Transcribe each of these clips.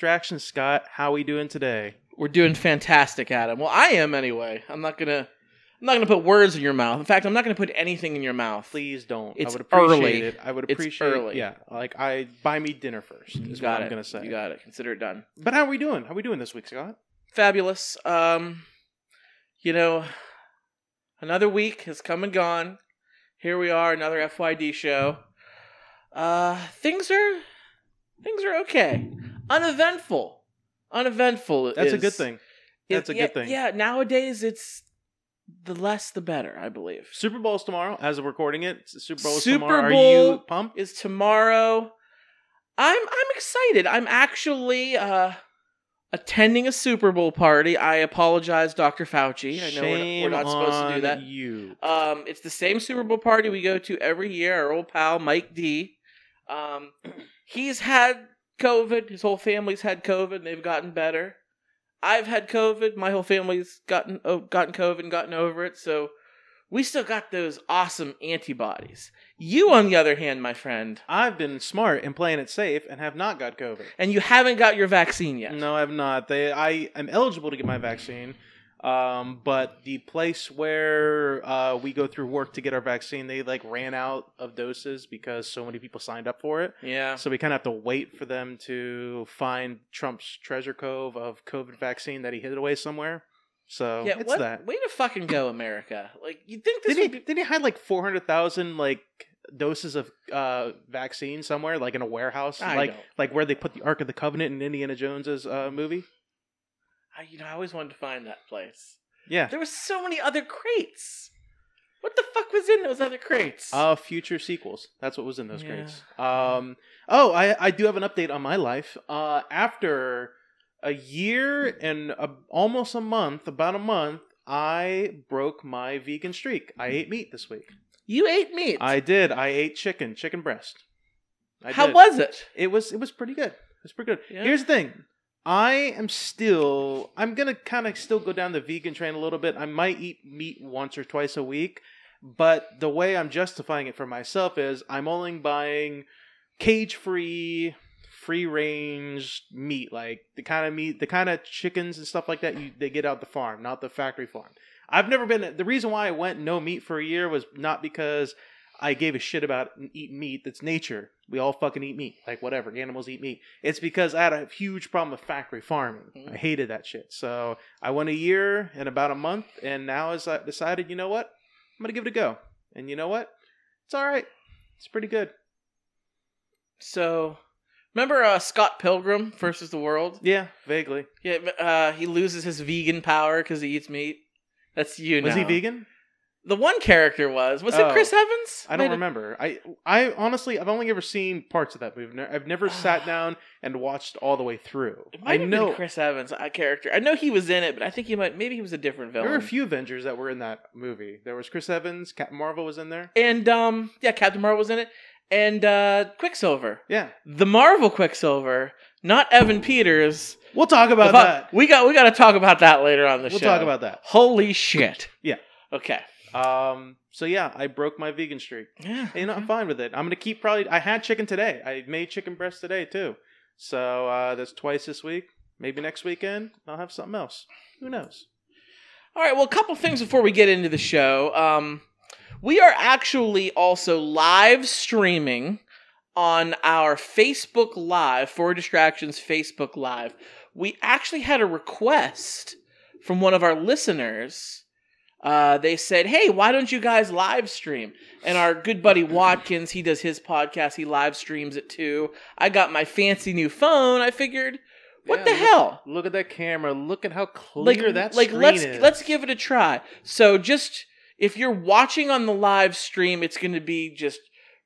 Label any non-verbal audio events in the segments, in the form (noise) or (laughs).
Scott, how we doing today? We're doing fantastic, Adam. Well, I am anyway. I'm not gonna. I'm not gonna put words in your mouth. In fact, I'm not gonna put anything in your mouth. Please don't. It's I would appreciate early. it. I would It's appreciate early. Yeah, like I buy me dinner first. You Is got what it. I'm gonna say. You got it. Consider it done. But how are we doing? How are we doing this week, Scott? Fabulous. Um, you know, another week has come and gone. Here we are, another FYD show. Uh, things are things are okay. Uneventful. Uneventful. That's a good thing. That's a yeah, good thing. Yeah. Nowadays, it's the less the better. I believe. Super Bowl's tomorrow. As of recording it, Super Bowl's Super tomorrow. Are you pumped? is tomorrow. I'm I'm excited. I'm actually uh attending a Super Bowl party. I apologize, Dr. Fauci. I know we're, we're not supposed to do that. You. Um, it's the same Super Bowl party we go to every year. Our old pal Mike D. Um, (clears throat) he's had COVID. His whole family's had COVID. and They've gotten better. I've had COVID. My whole family's gotten oh, gotten COVID and gotten over it. So we still got those awesome antibodies. You, on the other hand, my friend, I've been smart and playing it safe and have not got COVID. and you haven't got your vaccine yet. No, I've not. They, I am eligible to get my vaccine, um, but the place where uh, we go through work to get our vaccine, they like ran out of doses because so many people signed up for it. Yeah. So we kind of have to wait for them to find Trump's treasure cove of COVID vaccine that he hid away somewhere. So Yeah. it's What? that. Way to fucking go, America! Like you think this Did he? be? Did he hide like four hundred thousand like doses of uh, vaccine somewhere, like in a warehouse, I like don't. like where they put the Ark of the Covenant in Indiana Jones's uh, movie? I, you know, I always wanted to find that place. Yeah. There were so many other crates. What the fuck was in those other crates? Uh, future sequels. That's what was in those Yeah. crates. Um, oh, I, I do have an update on my life. Uh, after a year and a, almost a month, about a month, I broke my vegan streak. I ate meat this week. you ate meat. I did. I ate chicken, chicken breast. I How did. was it? it? Was it was pretty good. It was pretty good. Yeah? Here's the thing. I am still. I'm gonna kind of still go down the vegan train a little bit. I might eat meat once or twice a week, but the way I'm justifying it for myself is I'm only buying cage-free, free-range meat, like the kind of meat, the kind of chickens and stuff like that you they get out the farm, not the factory farm. I've never been. The reason why I went no meat for a year was not because I gave a shit about eating meat. That's nature. We all fucking eat meat. Like whatever, animals eat meat. It's because I had a huge problem with factory farming. Mhm. I hated that shit. So I went a year and about a month, and now as I decided, you know what, I'm gonna give it a go. And you know what, it's all right. It's pretty good. So, remember uh, Scott Pilgrim versus the World? Yeah, vaguely. Yeah, uh, he loses his vegan power because he eats meat. That's you Was he vegan? The one character was. Was Oh. it Chris Evans? I don't it- remember. I I honestly I've only ever seen parts of that movie. I've never sat down and watched all the way through. It I might have know been Chris Evans, a character. I know he was in it, but I think he might. Maybe he was a different villain. there were a few Avengers that were in that movie. There was Chris Evans, Captain Marvel was in there. and um, yeah, Captain Marvel was in it, and uh, Quicksilver, Yeah, the Marvel Quicksilver, not Evan Peters. we'll talk about that. We got we got to talk about that later on the show. We'll talk about that. Holy shit! Yeah. Okay. Um. So yeah, I broke my vegan streak. Yeah. And I'm fine with it. I'm gonna keep probably. I had chicken today. I made chicken breast today too. So uh, that's twice this week. Maybe next weekend I'll have something else. Who knows? All right. Well, a couple things before we get into the show. Um, We are actually also live streaming on our Facebook Live, For Distractions Facebook Live. We actually had a request from one of our listeners. Uh, they said, "Hey, why don't you guys live stream?" And our good buddy Watkins, he does his podcast. He live streams it too. I got my fancy new phone. I figured, what Yeah, the look- hell? Look at that camera. Look at how clear like that like screen let's is. let's give it a try. So just if you're watching on the live stream, it's going to be just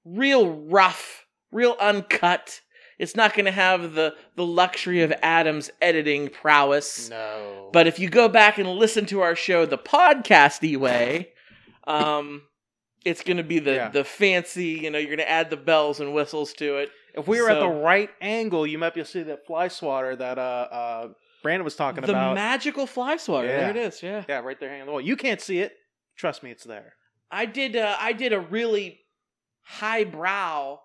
real rough, real uncut. It's not going to have the the luxury of Adam's editing prowess. No. But if you go back and listen to our show the podcasty way, um, it's going to be the Yeah. the fancy. You know, you're going to add the bells and whistles to it. if we were at the right angle, you might be able to see that fly swatter that uh, uh, Brandon was talking the about. magical fly swatter. Yeah. There it is. Yeah. yeah, right there hanging on the wall. You can't see it. Trust me, it's there. I did. Uh, I did a really highbrow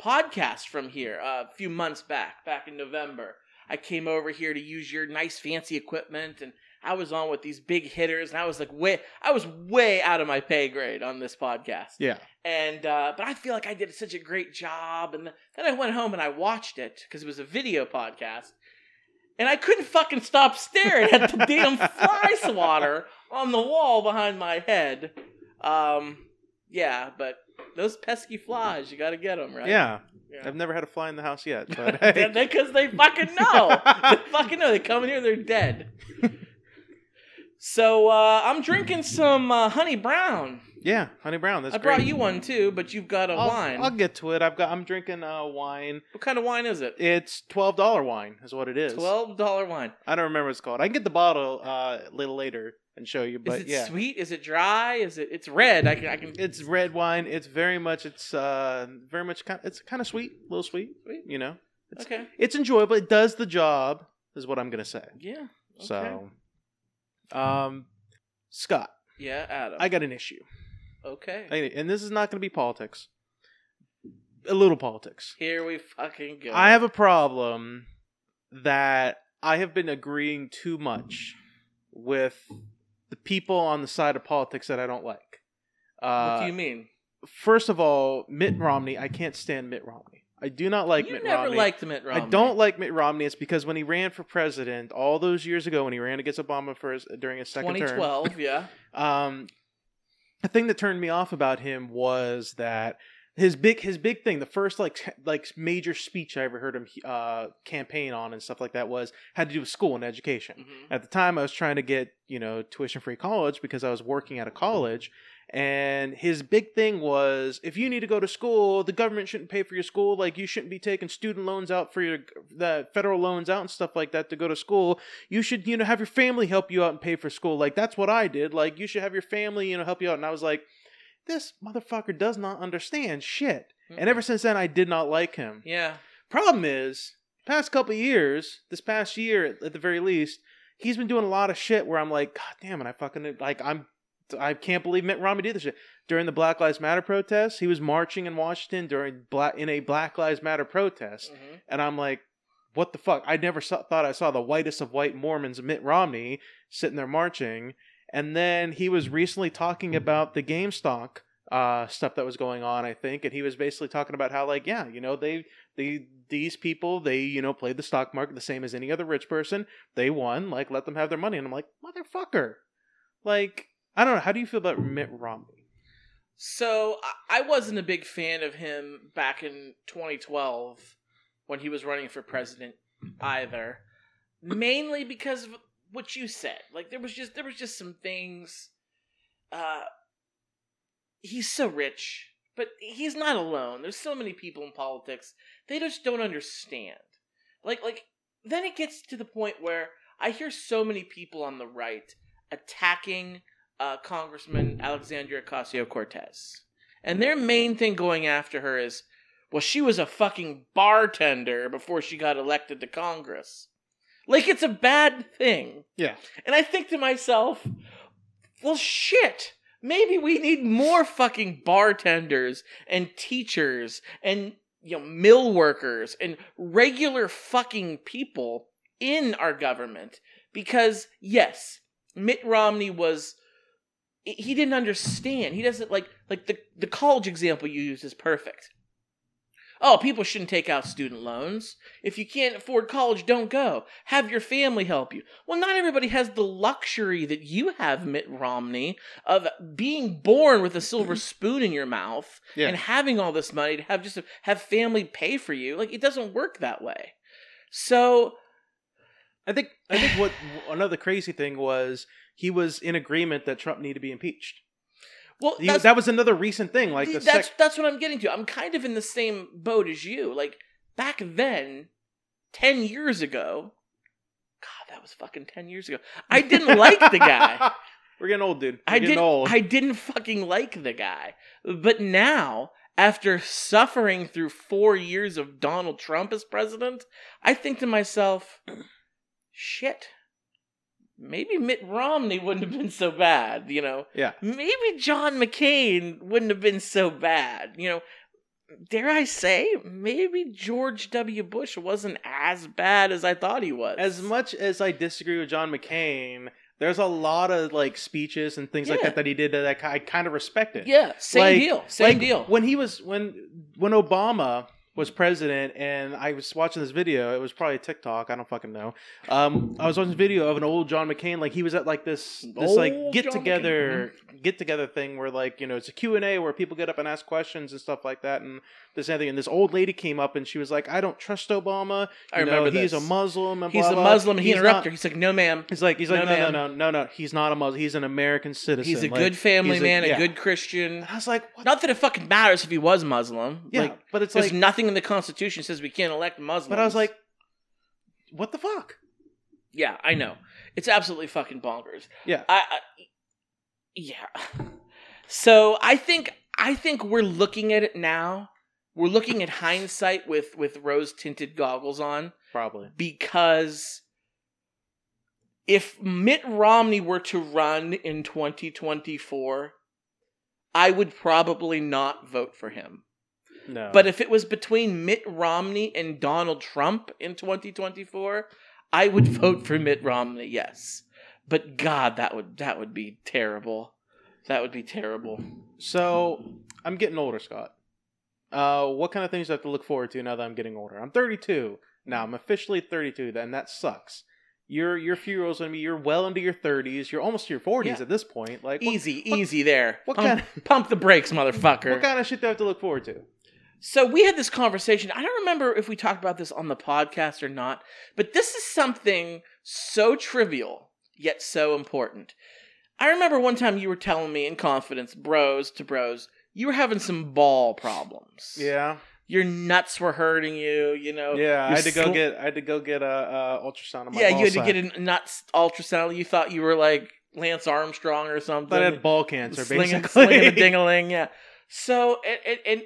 podcast from here uh, a few months back, back in November. I came over here to use your nice fancy equipment, and I was on with these big hitters, and I was like way, I was way out of my pay grade on this podcast. Yeah. And uh, but I feel like I did such a great job, and then I went home and I watched it because it was a video podcast, and I couldn't fucking stop staring at the damn (laughs) fly swatter on the wall behind my head. Um, yeah, but those pesky flies, you got to get them right. Yeah. Yeah. I've never had a fly in the house yet, (laughs) but hey. because they fucking (laughs) know. they fucking know. They come in here, they're dead. so uh, I'm drinking some uh, honey brown. yeah, honey brown. That's I brought great. you one too, but you've got a I'll, wine. I'll get to it. I've got. I'm drinking uh, wine. what kind of wine is it? It's twelve dollar wine, is what it is. Twelve dollar wine. I don't remember what it's called. I can get the bottle uh, a little later and show you. But is it yeah, sweet? Is it dry? Is it? It's red. I can. I can. it's red wine. It's very much. It's uh, very much. Kind. It's kind of sweet, a little sweet. Sweet. You know, it's okay. it's enjoyable. It does the job. Is what I'm gonna say. Yeah. Okay. So, um, Scott, Yeah, Adam. I got an issue, okay. And this is not gonna be politics. A little politics. Here we fucking go. I have a problem that I have been agreeing too much with the people on the side of politics that I don't like. Uh, What do you mean? First of all, Mitt Romney. I can't stand Mitt Romney. I do not like you Mitt never Romney. liked Mitt Romney. I don't like Mitt Romney. It's because when he ran for president all those years ago, when he ran against Obama for his, during his second term, 2012. Yeah. (laughs) um, the thing that turned me off about him was that his big his big thing, the first like like major speech I ever heard him uh, campaign on and stuff like that was had to do with school and education. Mhm. At the time, I was trying to get you know tuition free college because I was working at a college. And his big thing was if you need to go to school, the government shouldn't pay for your school. Like you shouldn't be taking student loans out for your the federal loans out and stuff like that to go to school. You should you know have your family help you out and pay for school. Like that's what I did. Like you should have your family you know help you out. And I was like, this motherfucker does not understand shit. And ever since then, I did not like him. Yeah. Problem is, past couple years, this past year at the very least, he's been doing a lot of shit where I'm like, God damn it, I fucking like I'm I can't believe Mitt Romney did this shit. During the Black Lives Matter protests, he was marching in Washington during black in a Black Lives Matter protest. Mhm. And I'm like, what the fuck? I never saw, thought I saw the whitest of white Mormons, Mitt Romney, sitting there marching. And then he was recently talking about the GameStop uh, stuff that was going on, I think, and he was basically talking about how, like, yeah, you know, they, they, these people, they, you know, played the stock market the same as any other rich person. They won, like, let them have their money. And I'm like, motherfucker, like, I don't know. How do you feel about Mitt Romney? So I- wasn't a big fan of him back in 2012 when he was running for president either. Mainly because of what you said. Like there was just there was just some things uh he's so rich, but he's not alone. There's so many people in politics. They just don't understand. Like like then it gets to the point where I hear so many people on the right attacking uh, Congressman Alexandria Ocasio Cortez. And their main thing going after her is, well, she was a fucking bartender before she got elected to Congress. Like it's a bad thing. Yeah. And I think to myself, well, shit. Maybe we need more fucking bartenders and teachers and you know mill workers and regular fucking people in our government because yes, Mitt Romney was he didn't understand. He doesn't like like the the college example you use is perfect. Oh, people shouldn't take out student loans. If you can't afford college, don't go. Have your family help you. Well, not everybody has the luxury that you have, Mitt Romney, of being born with a silver (clears throat) spoon in your mouth Yeah. and having all this money to have just have family pay for you. Like it doesn't work that way. So I think I think what another crazy thing was he was in agreement that Trump needed to be impeached. Well, that's, that was another recent thing. Like that's sec- that's what I'm getting to. I'm kind of in the same boat as you. Like back then, ten years ago. God, that was fucking ten years ago. I didn't like the guy. (laughs) We're getting old, dude. We're I didn't. old. I didn't fucking like the guy. But now, after suffering through four years of Donald Trump as president, I think to myself, shit. Maybe Mitt Romney wouldn't have been so bad, you know. yeah. Maybe John McCain wouldn't have been so bad, you know. Dare I say, maybe George W. Bush wasn't as bad as I thought he was. As much as I disagree with John McCain, there's a lot of like speeches and things like that that he did that I kind of respected. yeah, same Like- deal, same like, deal. When he was when when Obama was president, and I was watching this video. It was probably TikTok. I don't fucking know. Um, I was watching this video of an old John McCain. Like he was at like this this like get John together get together thing where like you know it's a Q and A where people get up and ask questions and stuff like that. And this and, that. and this old lady came up and she was like, "I don't trust Obama. I You know, remember he's a Muslim and He's blah, a. Muslim. and He He's interrupted not- her. He's like, "No, ma'am. He's like, he's like, No, no, no, no, no, no. He's not a Muslim. He's an American citizen. He's a Like, good family he's a- man, a good Christian." And I was like, what? Not that it fucking matters if he was Muslim. yeah, Like, but it's like, nothing in the Constitution says we can't elect Muslims. but I was like, what the fuck? yeah, I know. It's absolutely fucking bonkers. Yeah. I, I yeah. So I think I think we're looking at it now. We're looking at hindsight with with rose tinted goggles on Probably. because if Mitt Romney were to run in 2024, I would probably not vote for him. No. But if it was between Mitt Romney and Donald Trump in 2024, I would (laughs) vote for Mitt Romney, yes. But God, that would that would be terrible. That would be terrible. so I'm getting older, Scott. Uh, what kind of things do I have to look forward to now that I'm getting older? I'm 32 now. I'm officially 32, and that sucks. You're you're a few years older than me. You're well into your 30s. You're almost to your 40s Yeah. at this point. Like what, Easy, what- easy there. what pump, kind pump the brakes, (laughs) motherfucker. what kind of shit do I have to look forward to? So we had this conversation. I don't remember if we talked about this on the podcast or not, but this is something so trivial yet so important. I remember one time you were telling me in confidence, bros to bros, you were having some ball problems. Yeah, Your nuts were hurting you, you know. yeah. I had to go sl- get I had to go get a, a ultrasound of my Yeah, you had to get a nuts ultrasound. You thought you were like Lance Armstrong or something. But I had ball cancer, slinging, basically. slinging a (laughs) ding-a-ling, yeah. So, and, and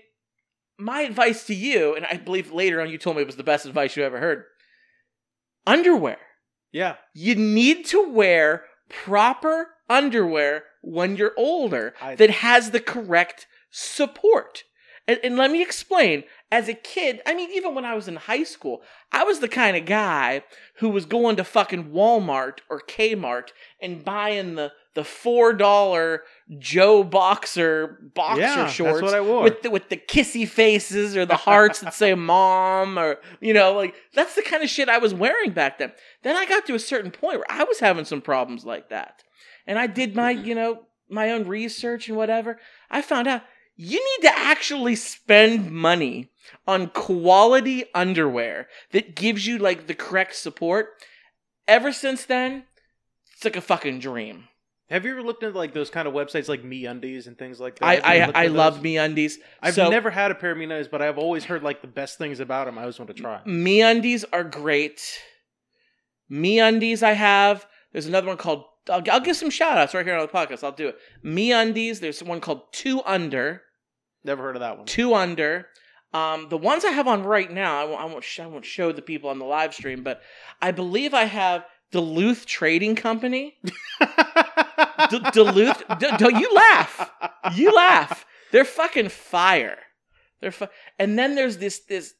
my advice to you, and I believe later on you told me it was the best advice you ever heard. Underwear. yeah, You need to wear proper underwear when you're older I- that has the correct support. And, and let me explain. As a kid, I mean, even when I was in high school, I was the kind of guy who was going to fucking Walmart or Kmart and buying the the four dollar Joe Boxer boxer yeah. That's shorts what I wore. with the, with the kissy faces or the hearts that say (laughs) mom or you know like that's the kind of shit I was wearing back then. Then I got to a certain point where I was having some problems like that. And I did my, you know, my own research and whatever. I found out you need to actually spend money on quality underwear that gives you like the correct support. Ever since then, it's like a fucking dream. Have you ever looked at like those kind of websites like Me Undies and things like that? I you I, I at those? love me undies. I've So- never had a pair of Me Undies, but I've always heard like the best things about them. I always want to try. Me undies are great. Me undies I have. There's another one called I'll, I'll give some shout outs right here on the podcast. I'll do it. Me undies. There's one called Two Under. Never heard of that one. Two Under. Um, the ones I have on right now, I won't, I won't, sh- I won't show the people on the live stream, but I believe I have Duluth Trading Company. (laughs) D- Duluth. D- don't you laugh? You laugh. They're fucking fire. They're fu- and then there's this this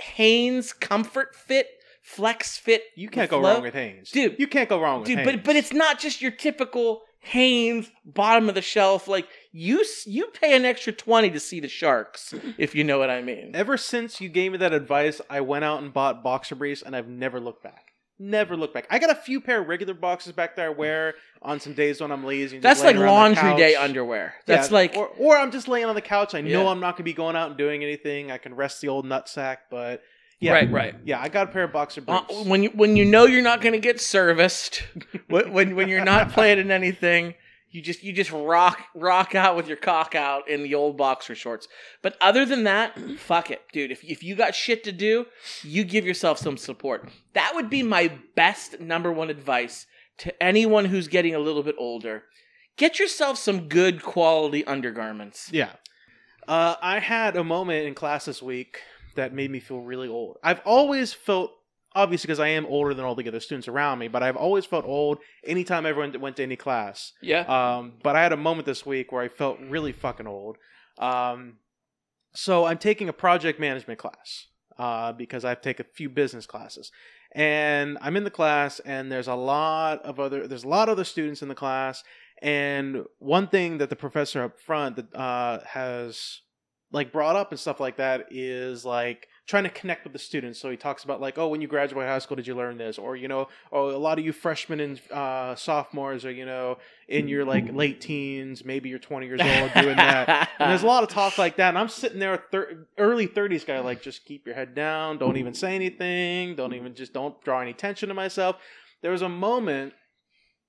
Hanes Comfort Fit Flex Fit. You can't go Flow. wrong with Hanes, Dude. You can't go wrong with dude. Hanes. But but it's not just your typical Hanes, bottom of the shelf. Like you, you pay an extra twenty to see the sharks, if you know what I mean. Ever since you gave me that advice, I went out and bought boxer briefs, and I've never looked back. Never look back. I got a few pair of regular boxers back there I wear on some days when I'm lazy. and That's like laying around the laundry day underwear. That's Yeah, like or, or I'm just laying on the couch. I know Yeah. I'm not gonna be going out and doing anything. I can rest the old nutsack, but yeah, right, right. yeah. I got a pair of boxer Uh, when you when you know you're not going to get serviced, (laughs) when, when when you're not planning anything, you just you just rock rock out with your cock out in the old boxer shorts. But other than that, (clears throat) fuck it, dude. If if you got shit to do, you give yourself some support. That would be my best number one advice to anyone who's getting a little bit older. Get yourself some good quality undergarments. Yeah. Uh, I had a moment in class this week that made me feel really old. I've always felt, obviously, because I am older than all the other students around me, but I've always felt old anytime everyone went, to any class. Yeah. Um, but I had a moment this week where I felt really fucking old. Um, so I'm taking a project management class uh, because I've taken a few business classes, and I'm in the class, and there's a lot of other there's a lot of other students in the class, and one thing that the professor up front that uh, has like brought up and stuff like that is like trying to connect with the students. So he talks about like, oh, when you graduate high school, did you learn this? Or you know, oh, a lot of you freshmen and uh, sophomores are you know in your like late teens, maybe you're 20 years old doing that. And there's a lot of talk like that, and I'm sitting there, thir- early 30s guy, like just keep your head down, don't even say anything, don't even just don't draw any attention to myself. There was a moment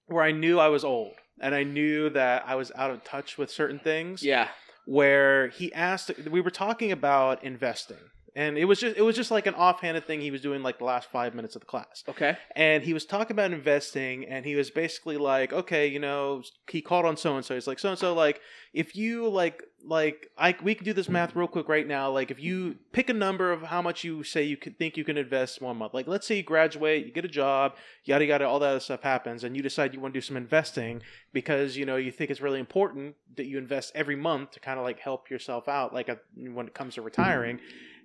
where I knew I was old, and I knew that I was out of touch with certain things yeah. where he asked we were talking about investing and it was just it was just like an offhanded thing he was doing like the last five minutes of the class. Okay. and he was talking about investing and he was basically like okay you know he called on so and so he's like so and so like if you like like i we can do this math real quick right now. Like if you pick a number of how much you say you could think you can invest one month. Like let's say you graduate you get a job yada yada all that other stuff happens and you decide you want to do some investing because you know you think it's really important that you invest every month to kind of like help yourself out like uh when it comes to retiring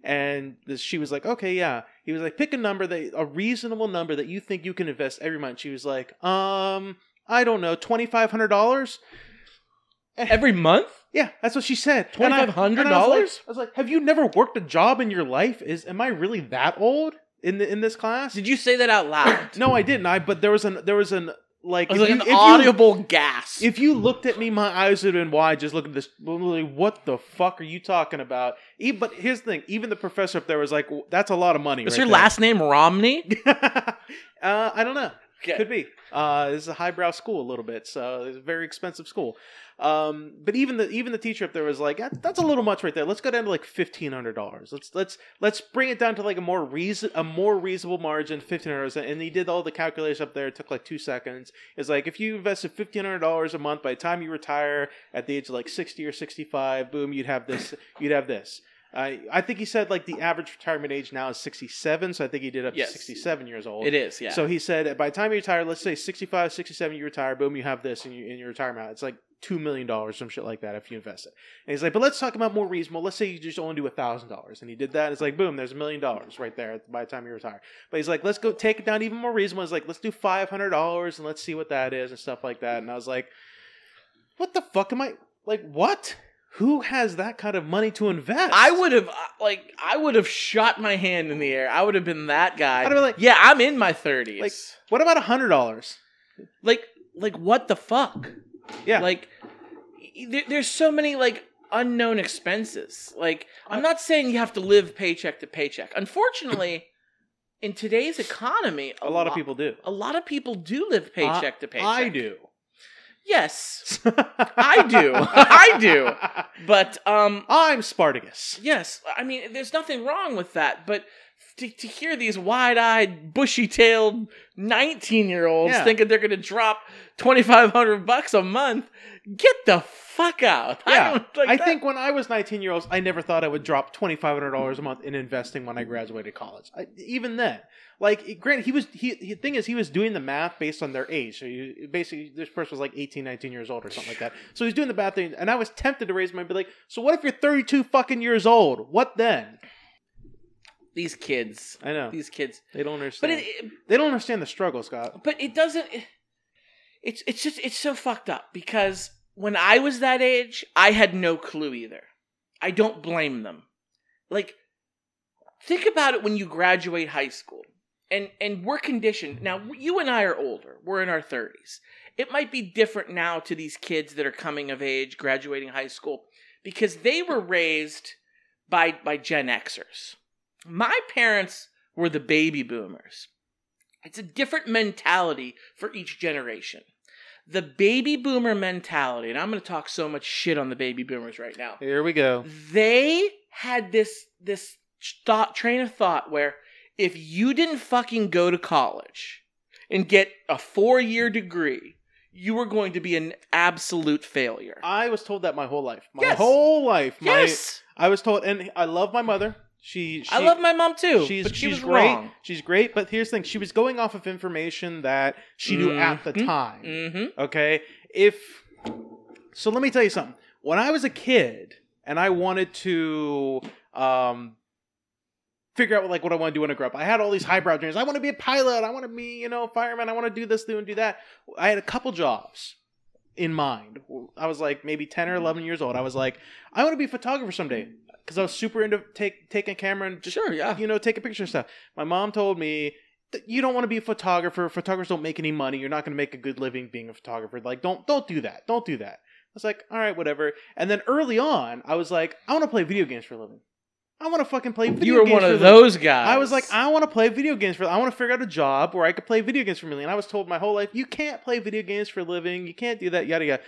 and this, she was like okay yeah. He was like pick a number that a reasonable number that you think you can invest every month. She was like um i don't know $2500 Every month? yeah that's what she said. $2,500? I was, like, I was like have you never worked a job in your life? Is am i really that old in the, in this class? Did you say that out loud? (clears throat) no i didn't. I but there was an there was an like like you- an if you- audible gasp. if you looked at me, my eyes would have been wide. Just looking at this, literally, what the fuck are you talking about? E- but here's the thing: even the professor up there was like, "That's a lot of money." Was right your there." last name Romney? (laughs) uh, I don't know. Could be. Uh, this is a highbrow school a little bit, so it's a very expensive school. Um, but even the even the teacher up there was like, "That- "That's a little much right there. Let's go down to like fifteen hundred dollars. Let's let's let's bring it down to like a more reason a more reasonable margin, fifteen hundred dollars." And he did all the calculations up there. It took like two seconds. It's like if you invested fifteen hundred dollars a month by the time you retire at the age of like sixty or sixty five, boom, you'd have this. You'd have this. I I think he said like the average retirement age now is sixty seven. So I think he did up Yes. to sixty seven years old. It is, yeah. So he said, by the time you retire, let's say 65, 67, you retire, boom, you have this in your, in your retirement. It's like $2 million, some shit like that if you invest it. And he's like, but let's talk about more reasonable. Let's say you just only do $1,000. And he did that. It's like, boom, there's a million dollars right there by the time you retire. But he's like, let's go take it down even more reasonable. He's like, let's do $500 and let's see what that is and stuff like that. And I was like, what the fuck am I, like, what? Who has that kind of money to invest? I would have uh, like I would have shot my hand in the air. I would have been that guy. I'd be like- yeah, I'm in my 30s. Like- What about $100? like like what the fuck? Yeah. Like there, there's so many like unknown expenses. Like I'm not saying you have to live paycheck to paycheck. Unfortunately, in today's economy, a lot of people do. a lot of people do live paycheck to paycheck. I do. Yes, (laughs) I do. I do. (laughs) but um I'm Spartacus. Yes, I mean, there's nothing wrong with that, but to, to hear these wide-eyed, bushy-tailed 19-year-olds Yeah. thinking they're going to drop 2500 bucks a month, get the fuck out. I Yeah, don't like I think when I was 19 years old, I never thought I would drop $2,500 a month in investing when I graduated college. I, even then, like, granted, he was, he, the thing is, he was doing the math based on their age. So he, basically, this person was like 18, 19 years old or something like that. So he's doing the math thing, and I was tempted to raise my and be like, so what if you're 32 fucking years old? What then? These kids, I know. these kids. They don't But understand. it, it they don't understand the struggle, Scott. but it doesn't it, it's it's just it's so fucked up because when I was that age, I had no clue either. I don't blame them. Like think about it when you graduate high school. And and we're conditioned. Now you and I are older. We're in our 30s. It might be different now to these kids that are coming of age, graduating high school because they were raised by by Gen Xers. My parents were the baby boomers. It's a different mentality for each generation. The baby boomer mentality, and I'm going to talk so much shit on the baby boomers right now. Here we go. They had this this thought train of thought where if you didn't fucking go to college and get a 4-year degree, you were going to be an absolute failure. I was told that my whole life. My Yes. whole life. My, yes. I was told, and I love my mother. She, she I love my mom too. She's but she she's was great. wrong. She's great, but here's the thing: she was going off of information that she knew at the Mhm. time. Mm-hmm. Okay, if so, let me tell you something. When I was a kid and I wanted to um figure out like what I want to do when I grow up, I had all these highbrow dreams. I want to be a pilot. I want to be you know a fireman. I want to do this, do and do that. I had a couple jobs in mind. I was like maybe ten or eleven years old. I was like, I want to be a photographer someday because I was super into take taking a camera and just Sure, yeah. you know, taking pictures and stuff. My mom told me that you don't want to be a photographer. Photographers don't make any money. You're not going to make a good living being a photographer. Like, don't don't do that. Don't do that. I was like, all right, whatever. And then early on, I was like, I want to play video games for a living. I want to fucking play video games. You were games one for of those guys. I was like, I want to play video games for. I want to figure out a job where I could play video games for a million. I was told my whole life, you can't play video games for a living. You can't do that. Yada yada.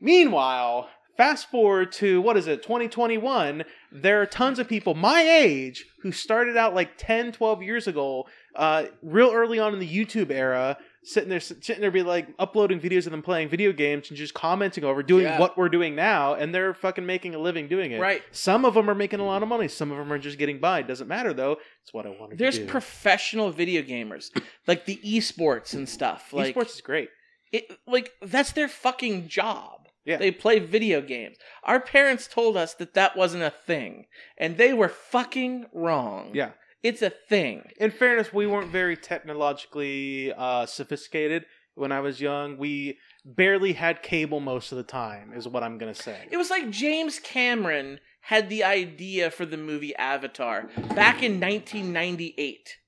Meanwhile, fast forward to what is it, 2021? There are tons of people my age who started out like 10, 12 years ago, uh, real early on in the YouTube era, sitting there, sitting there, be like uploading videos of them playing video games and just commenting over doing Yeah. what we're doing now, and they're fucking making a living doing it. Right. Some of them are making a lot of money. Some of them are just getting by. It doesn't matter though. It's what I wanted There's to do. There's professional video gamers, like the esports and stuff. Like, Esports is great. it, like that's their fucking job. Yeah. They play video games. Our parents told us that that wasn't a thing, and they were fucking wrong. Yeah. It's a thing. In fairness, we weren't very technologically uh, sophisticated when I was young. We barely had cable most of the time, is what I'm gonna say. It was like James Cameron had the idea for the movie Avatar back in 1998.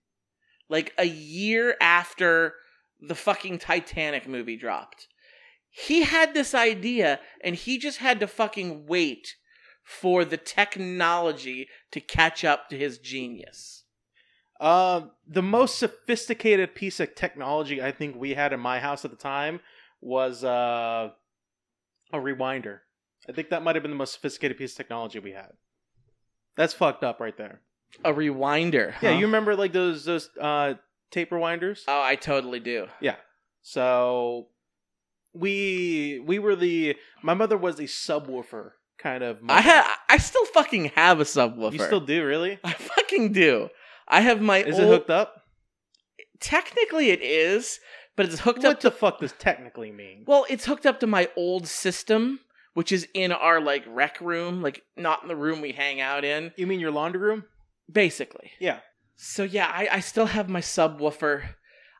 Like a year after the fucking Titanic movie dropped. He had this idea and he just had to fucking wait for the technology to catch up to his genius. Uh, the most sophisticated piece of technology I think we had in my house at the time was uh, a rewinder. I think that might have been the most sophisticated piece of technology we had. That's fucked up right there. A rewinder. Yeah, you remember like those those uh, tape rewinders? Oh, I totally do. Yeah. So we we were the my mother was a subwoofer kind of. I mother. ha- I still fucking have a subwoofer. You still do really? (laughs) I fucking do. I have my Is old, it hooked up? Technically, it is, but it's hooked What up What the to. fuck does technically mean? Well, it's hooked up to my old system, which is in our like rec room, like not in the room we hang out in, You mean your laundry room? basically. Yeah. So yeah, I, I still have my subwoofer.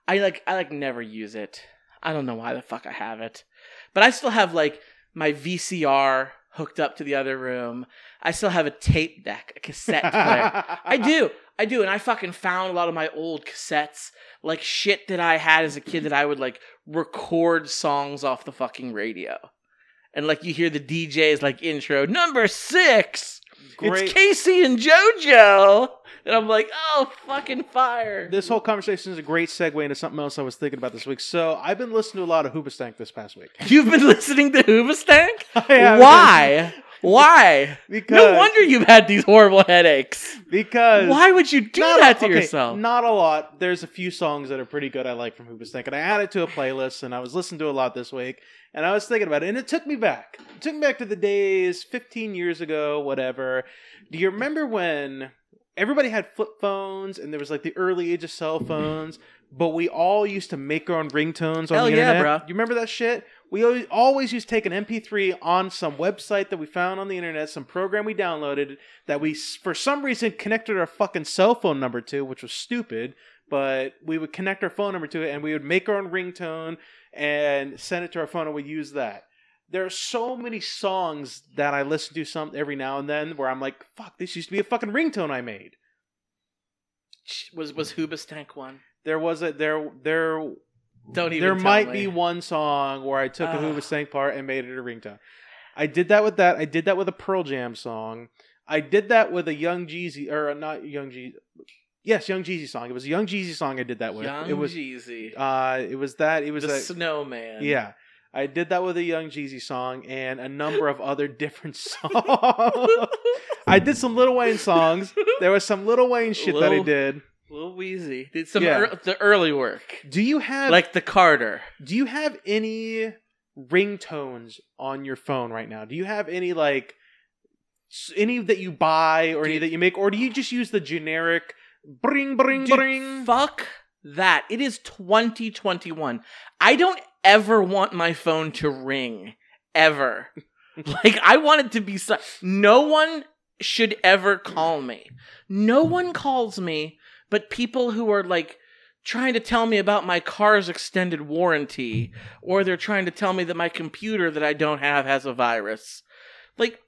I like I like never use it. I don't know why the fuck I have it, but I still have like my VCR hooked up to the other room. I still have a tape deck, a cassette player. (laughs) I do. I do. And I fucking found a lot of my old cassettes, like shit that I had as a kid that I would like record songs off the fucking radio. And like you hear the DJ's like intro, number six. Great. It's K-Ci and JoJo. And I'm like, oh, fucking fire. This whole conversation is a great segue into something else I was thinking about this week. So I've been listening to a lot of Hoobastank this past week. You've been (laughs) listening to Hoobastank? (laughs) Why? (laughs) Why? Because No wonder you've had these horrible headaches. because Why would you do that a- to okay, yourself? Not a lot. There's a few songs that are pretty good I like from Hoobastank, and I added to a playlist, and I was listening to a lot this week, and I was thinking about it, and it took me back. It took me back to the days 15 years ago, whatever. Do you remember when everybody had flip phones, and there was like the early age of cell phones, but we all used to make our own ringtones on Hell the yeah, internet? bro. You remember that shit? We always, used to take an MP3 on some website that we found on the internet, some program we downloaded that we, for some reason, connected our fucking cell phone number to, which was stupid. but we would connect our phone number to it and we would make our own ringtone and send it to our phone and we use that. There are so many songs that I listen to some every now and then where I'm like, fuck, this used to be a fucking ringtone I made. Was was Hoobastank one? There was a there there Don't even. there might me. be one song where I took a Ah. Hoobastank part and made it a ringtone. I did that with that. I did that with a Pearl Jam song. I did that with a Young Jeezy or uh, not Young Jeezy. Yes, Young Jeezy song. It was a Young Jeezy song I did that with. Young it was Jeezy, uh it was that it was the a, Snowman. yeah. I did that with a Young Jeezy song and a number of other (laughs) different songs. (laughs) I did some Little Wayne songs. There was some Little Wayne shit that I did. Lil Weezy did some Yeah. ear- the early work, Do you have like the Carter. do you have any ringtones on your phone right now? Do you have any like s- any that you buy or any Dude. that you make or do you just use the generic bring bring Dude, bring? fuck that. It is 2021. I don't ever want my phone to ring ever. (laughs) like I want it to be si- no one should ever call me. No one calls me but people who are like trying to tell me about my car's extended warranty or they're trying to tell me that my computer that I don't have has a virus. Like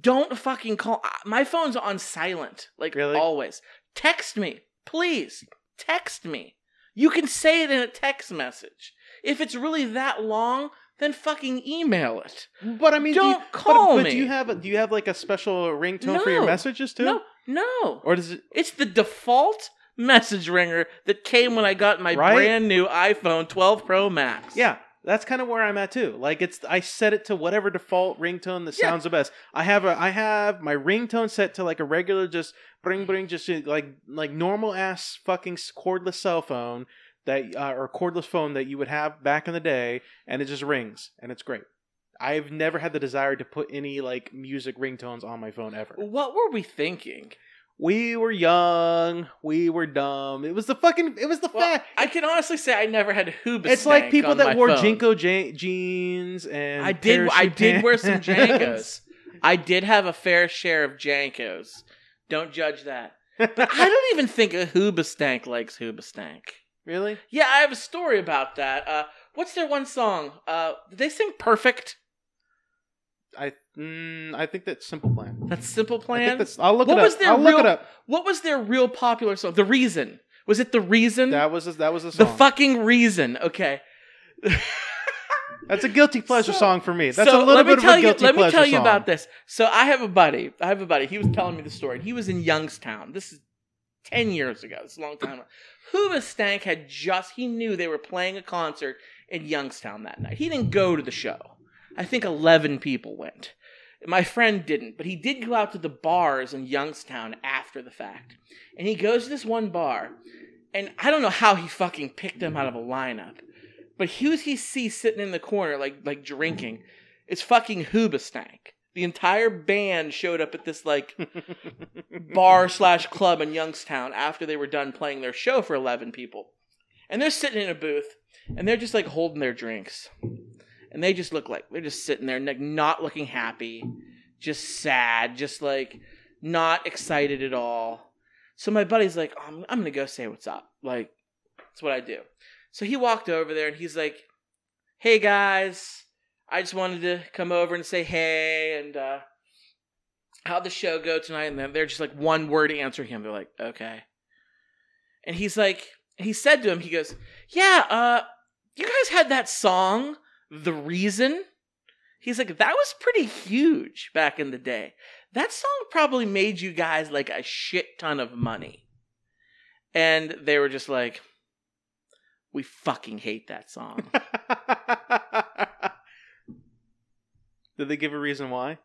don't fucking call uh, my phone's on silent like Really? always. Text me, please. Text me. You can say it in a text message. If it's really that long, then fucking email it. But I mean, do you, Don't but- call but, me. do you have a, do you have like a special ringtone for your messages too? No, no. Or does it? It's the default message ringer that came when I got my Right? brand new iPhone 12 Pro Max. Yeah, that's kind of where I'm at too. Like it's I set it to whatever default ringtone that Yeah. sounds the best. I have a I have my ringtone set to like a regular just bring bring just uh, like like normal ass fucking cordless cell phone that uh, or cordless phone that you would have back in the day, and it just rings and it's great. I've never had the desire to put any like music ringtones on my phone ever. What were we thinking? We were young, we were dumb. It was the fucking it was the Well, fact. I can honestly say I never had Hoobastank It's like people that wore phone. JNCO ja- jeans and I did. I parachute did wear some pants. Jankos. (laughs) I did have a fair share of Jankos. Don't judge that. But (laughs) I don't even think a Hoobastank likes Hoobastank. really? Yeah, I have a story about that. Uh, what's their one song? Uh, did they sing "Perfect"? I mm, I think that's Simple Plan. That's Simple I Plan. that's. I'll look What it up. was their I'll look real- it up. What was their real popular song? The Reason. Was it the Reason? That was a, that was a the fucking Reason. Okay. (laughs) That's a guilty pleasure So- song for me. That's so a little bit of a you. guilty Let me tell you song. about this. So I have a buddy. I have a buddy. He was telling me the story. He was in Youngstown. This is ten years ago. It's a long time. ago. Hoobastank had just. He knew they were playing a concert in Youngstown that night. He didn't go to the show. I think eleven people went. My friend didn't, but he did go out to the bars in Youngstown after the fact. And he goes to this one bar, and I don't know how he fucking picked them out of a lineup. But who's he see sitting in the corner, like like drinking? It's fucking Hoobastank. The entire band showed up at this like (laughs) bar slash club in Youngstown after they were done playing their show for eleven people, and they're sitting in a booth and they're just like holding their drinks, and they just look like they're just sitting there, like not looking happy, just sad, just like not excited at all. So my buddy's like, oh, I'm, I'm gonna go say what's up. Like, that's what I do. So he walked over there and he's like, Hey guys, I just wanted to come over and say hey and uh how'd the show go tonight? And then they're just like one word answering him. They're like, okay. And he's like, he said to him, he goes, Yeah, uh, you guys had that song, The Reason? He's like, that was pretty huge back in the day. That song probably made you guys like a shit ton of money. And they were just like, we fucking hate that song. (laughs) Did they give a reason why?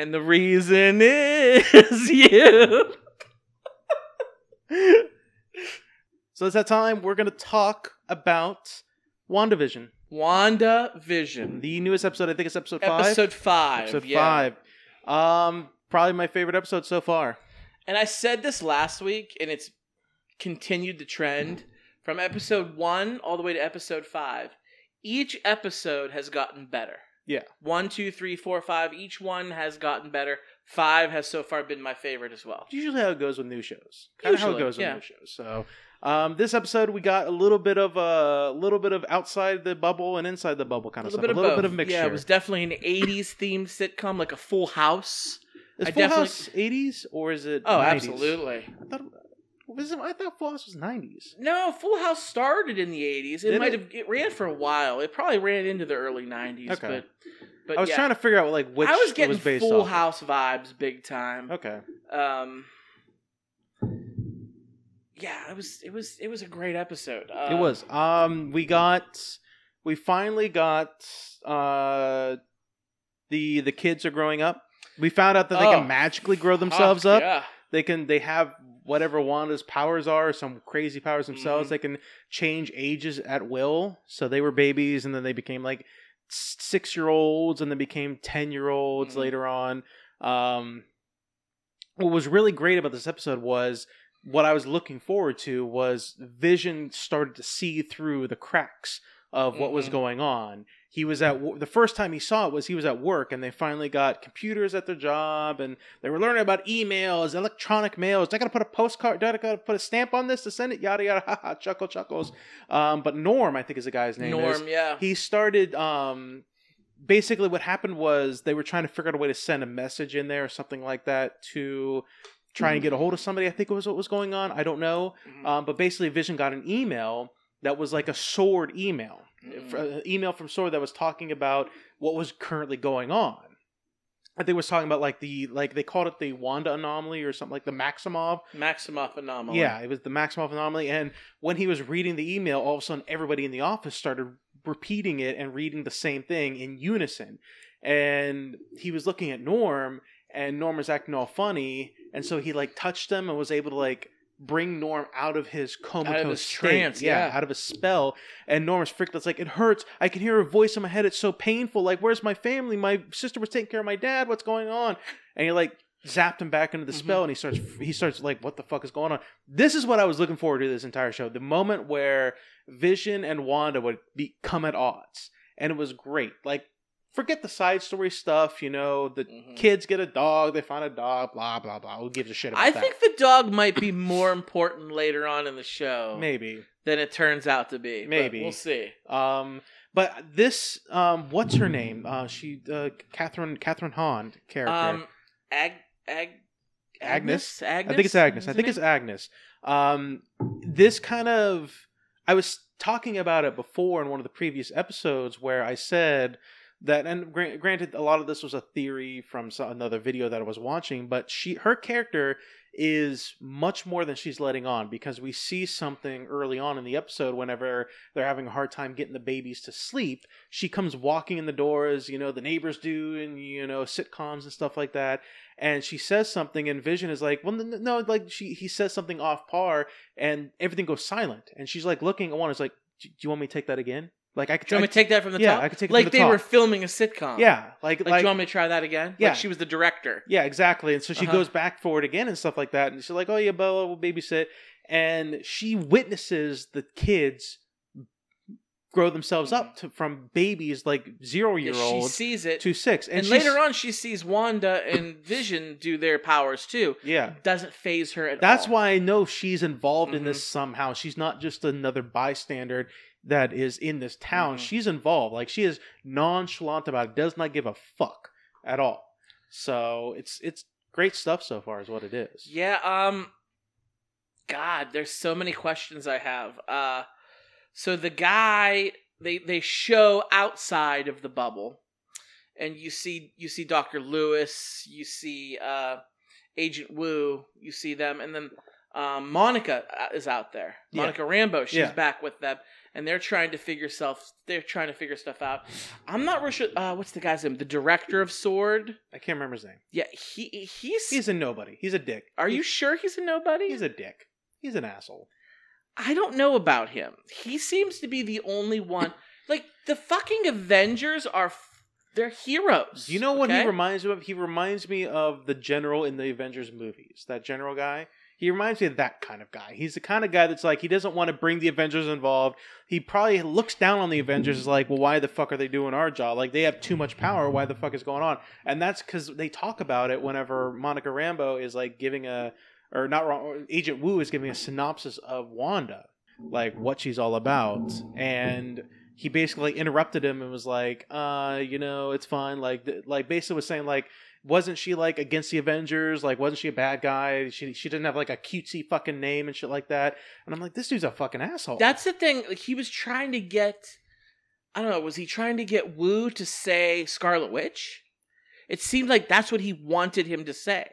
and the reason is (laughs) you. So it's that time we're gonna talk about WandaVision, Wanda Vision. the newest episode. I think it's episode five. Episode five. Episode yeah. five. Um, probably my favorite episode so far. And I said this last week, and it's continued the trend from episode one all the way to episode five. Each episode has gotten better. Yeah. One, two, three, four, five. Each one has gotten better. Five has so far been my favorite as well. Usually how it goes with new shows. Kind of how it goes with yeah. new shows. So, Um, this episode we got a little bit of a little bit of outside the bubble and inside the bubble kind A of little stuff. bit of a little bit of mixture. Yeah, it was definitely an '80s themed sitcom, like a Full House. is I Full definitely- House eighties or is it? Oh, 90s? absolutely. I thought was it, I thought Full House was nineties. No, Full House started in the '80s. It Did might it? have it ran for a while. It probably ran into the early '90s. Okay. But, but I was yeah. trying to figure out like which I was getting was Full off. of. House vibes big time. Okay. Um, yeah, it was it was it was a great episode. Uh, it was. Um, we got, we finally got, uh, the the kids are growing up. We found out that they Oh, can magically grow themselves up. Yeah. They can. They have whatever Wanda's powers are, some crazy powers themselves. Mhm. They can change ages at will. So they were babies, and then they became like six year olds, and then became ten year olds Mhm. later on. Um, what was really great about this episode was what I was looking forward to was Vision started to see through the cracks of what was Mhm. going on. He was at the first time he saw it was he was at work, and they finally got computers at their job, and they were learning about emails, electronic mails. I got to put a postcard. I got to put a stamp on this to send it. Yada yada. (laughs) Haha. Chuckle chuckles. Um, but Norm, I think, is the guy's name. is Norm, yeah. he started um basically what happened was they were trying to figure out a way to send a message in there or something like that to try and get a hold of somebody i think it was what was going on i don't know Mhm. um, but basically vision got an email that was like a SWORD email Mhm. an email from SWORD that was talking about what was currently going on I think it was talking about like the like they called it the Wanda anomaly or something like the Maximoff Maximoff anomaly. yeah, it was the Maximoff anomaly. And when he was reading the email, all of a sudden everybody in the office started repeating it and reading the same thing in unison. And he was looking at Norm, and Norm was acting all funny, and so he like touched him and was able to like bring Norm out of his comatose his state. trance, yeah. out of a spell. And Norm was freaked. It's like it hurts. I can hear a voice in my head. It's so painful. Like, where's my family? My sister was taking care of my dad. What's going on? And he like zapped him back into the Mhm. spell, and he starts he starts like, what the fuck is going on? This is what I was looking forward to this entire show. The moment where Vision and Wanda would be come at odds, and it was great. Like, forget the side story stuff. You know, the Mhm. kids get a dog, they find a dog, blah blah blah. Who gives a shit about I that? think the dog might be more important later on in the show maybe. than it turns out to be. Maybe. we'll see. Um, but this, um, what's her name? Uh, she, uh, Kathryn, Kathryn Hahn character. Um, Ag, Ag, Agnes? Agnes. I think it's Agnes. I think it's Agnes. Um, this kind of, I was talking about it before in one of the previous episodes where I said that, and gra- granted, a lot of this was a theory from some, another video that I was watching, but she, her character is much more than she's letting on because we see something early on in the episode whenever they're having a hard time getting the babies to sleep. She comes walking in the doors you know the neighbors do and you know sitcoms and stuff like that and she says something and vision is like well no like she he says something off par and everything goes silent and she's like looking at one is like do you want me to take that again like i could Do you want me to take that from the Yeah, top? I could take it like from the they top. were filming a sitcom. yeah like Like, like, do you want me to try that again? Yeah. Like she was the director. yeah exactly and so she Uh-huh. goes back for it again and stuff like that and she's like oh yeah bella will babysit and she witnesses the kids grow themselves up to, from babies like zero year Mm-hmm. She sees it. to six and she's- later on, she sees Wanda and Vision do their powers too. yeah Doesn't faze her at That's all. why I know she's involved in Mhm. this somehow. She's not just another bystander that is in this town. Mhm. She's involved. Like she is nonchalant about it. Does not give a fuck at all. So it's it's great stuff so far, is what it is. Yeah, um God, there's so many questions I have. Uh so the guy they they show outside of the bubble and you see you see Dr. Lewis, you see uh Agent Woo, you see them and then um Monica uh, is out there. Yeah. Monica Rambeau, she's Yeah. back with them and they're trying to figure self they're trying to figure stuff out. I'm not real sure uh what's the guy's name? The director of SWORD? I can't remember his name. Yeah, he he's, He's a nobody. He's a dick. Are He- you sure he's a nobody? He's a dick. He's an asshole. I don't know about him. He seems to be the only one. Like the fucking Avengers are, they're heroes. You know what okay? he reminds me of? He reminds me of the general in the Avengers movies. That general guy. He reminds me of that kind of guy. He's the kind of guy that's like he doesn't want to bring the Avengers involved. He probably looks down on the Avengers is like, well, why the fuck are they doing our job? Like they have too much power. Why the fuck is going on? And that's because they talk about it whenever Monica Rambeau is like giving a or not wrong. Agent Woo is giving a synopsis of Wanda, like what she's all about, and he basically interrupted him and was like, "Uh, you know, it's fine." Like, like basically was saying like, wasn't she like against the Avengers? Like, wasn't she a bad guy? She she didn't have like a cutesy fucking name and shit like that. And I'm like, this dude's a fucking asshole. That's the thing. Like he was trying to get. I don't know. Was he trying to get Woo to say Scarlet Witch? It seemed like that's what he wanted him to say.